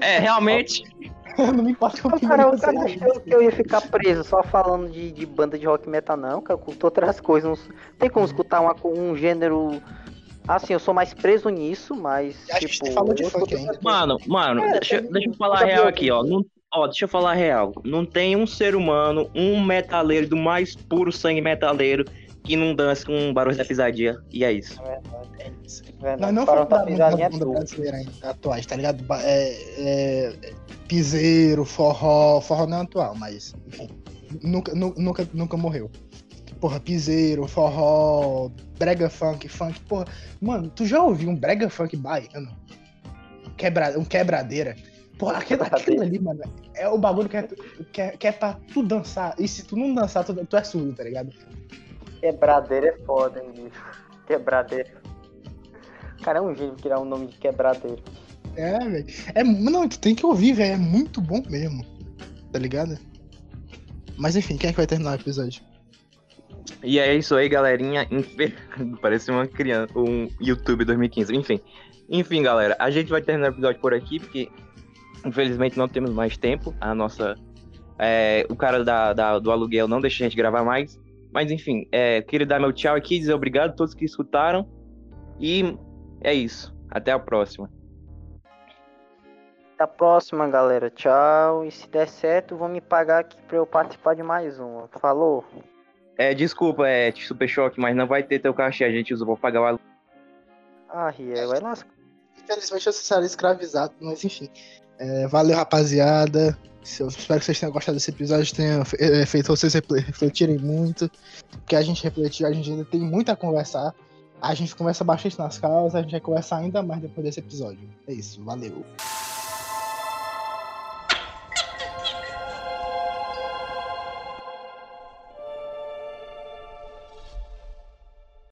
É, realmente. não me importa com Cara, o cara vocês. achou que eu ia ficar preso só falando de, de banda de rock metal, não, cara. Eu curto outras coisas. Não tem como escutar uma, um gênero. Assim, eu sou mais preso nisso, mas. Acho tipo, falou de eu funk ainda. Mano, mano, É, deixa, tem- deixa eu falar real aqui, ó. Não, ó, deixa eu falar a real. Não tem um ser humano, um metaleiro do mais puro sangue metaleiro que não dança com barulho da pisadinha. E é isso. Velho, Nós não Barão falamos tá da pisadinha banda, brasileira atuais, tá ligado? É, é, piseiro, forró, forró não é atual, mas enfim, nunca, nu- nunca, nunca morreu. Porra, piseiro, forró, brega funk, funk, porra. Mano, tu já ouviu um brega funk baiano? Quebra, um quebradeira. Porra, aquilo, aquilo ali, mano, é o bagulho que é, que, é, que é pra tu dançar. E se tu não dançar, tu, tu é surdo, tá ligado? Quebradeira é foda, hein, bicho. Quebradeira. O cara é um gênio criar um nome de quebradeira. É, velho. É, não, tu tem que ouvir, velho. É muito bom mesmo. Tá ligado? Mas enfim, quem é que vai terminar o episódio? E é isso aí, galerinha. Parece uma criança, um YouTube 2015. Enfim. Enfim, galera, a gente vai terminar o episódio por aqui, porque infelizmente não temos mais tempo. A nossa. é, o cara da, da- do aluguel não deixa a gente gravar mais. Mas enfim, é, queria dar meu tchau aqui, dizer obrigado a todos que escutaram. E é isso. Até a próxima. Até a próxima, galera. Tchau. E se der certo, vão me pagar aqui pra eu participar de mais uma. Falou? É, desculpa, é Super Choque, mas não vai ter teu cachê. A gente usa, vou pagar o aluguel. Ah, Riel, é nosso. Infelizmente eu serei escravizado, mas enfim. É, valeu, rapaziada. Eu espero que vocês tenham gostado desse episódio, tenha é, feito vocês refletirem muito. Porque a gente refletiu, a gente ainda tem muito a conversar. A gente conversa bastante nas causas, a gente vai conversar ainda mais depois desse episódio. É isso, valeu.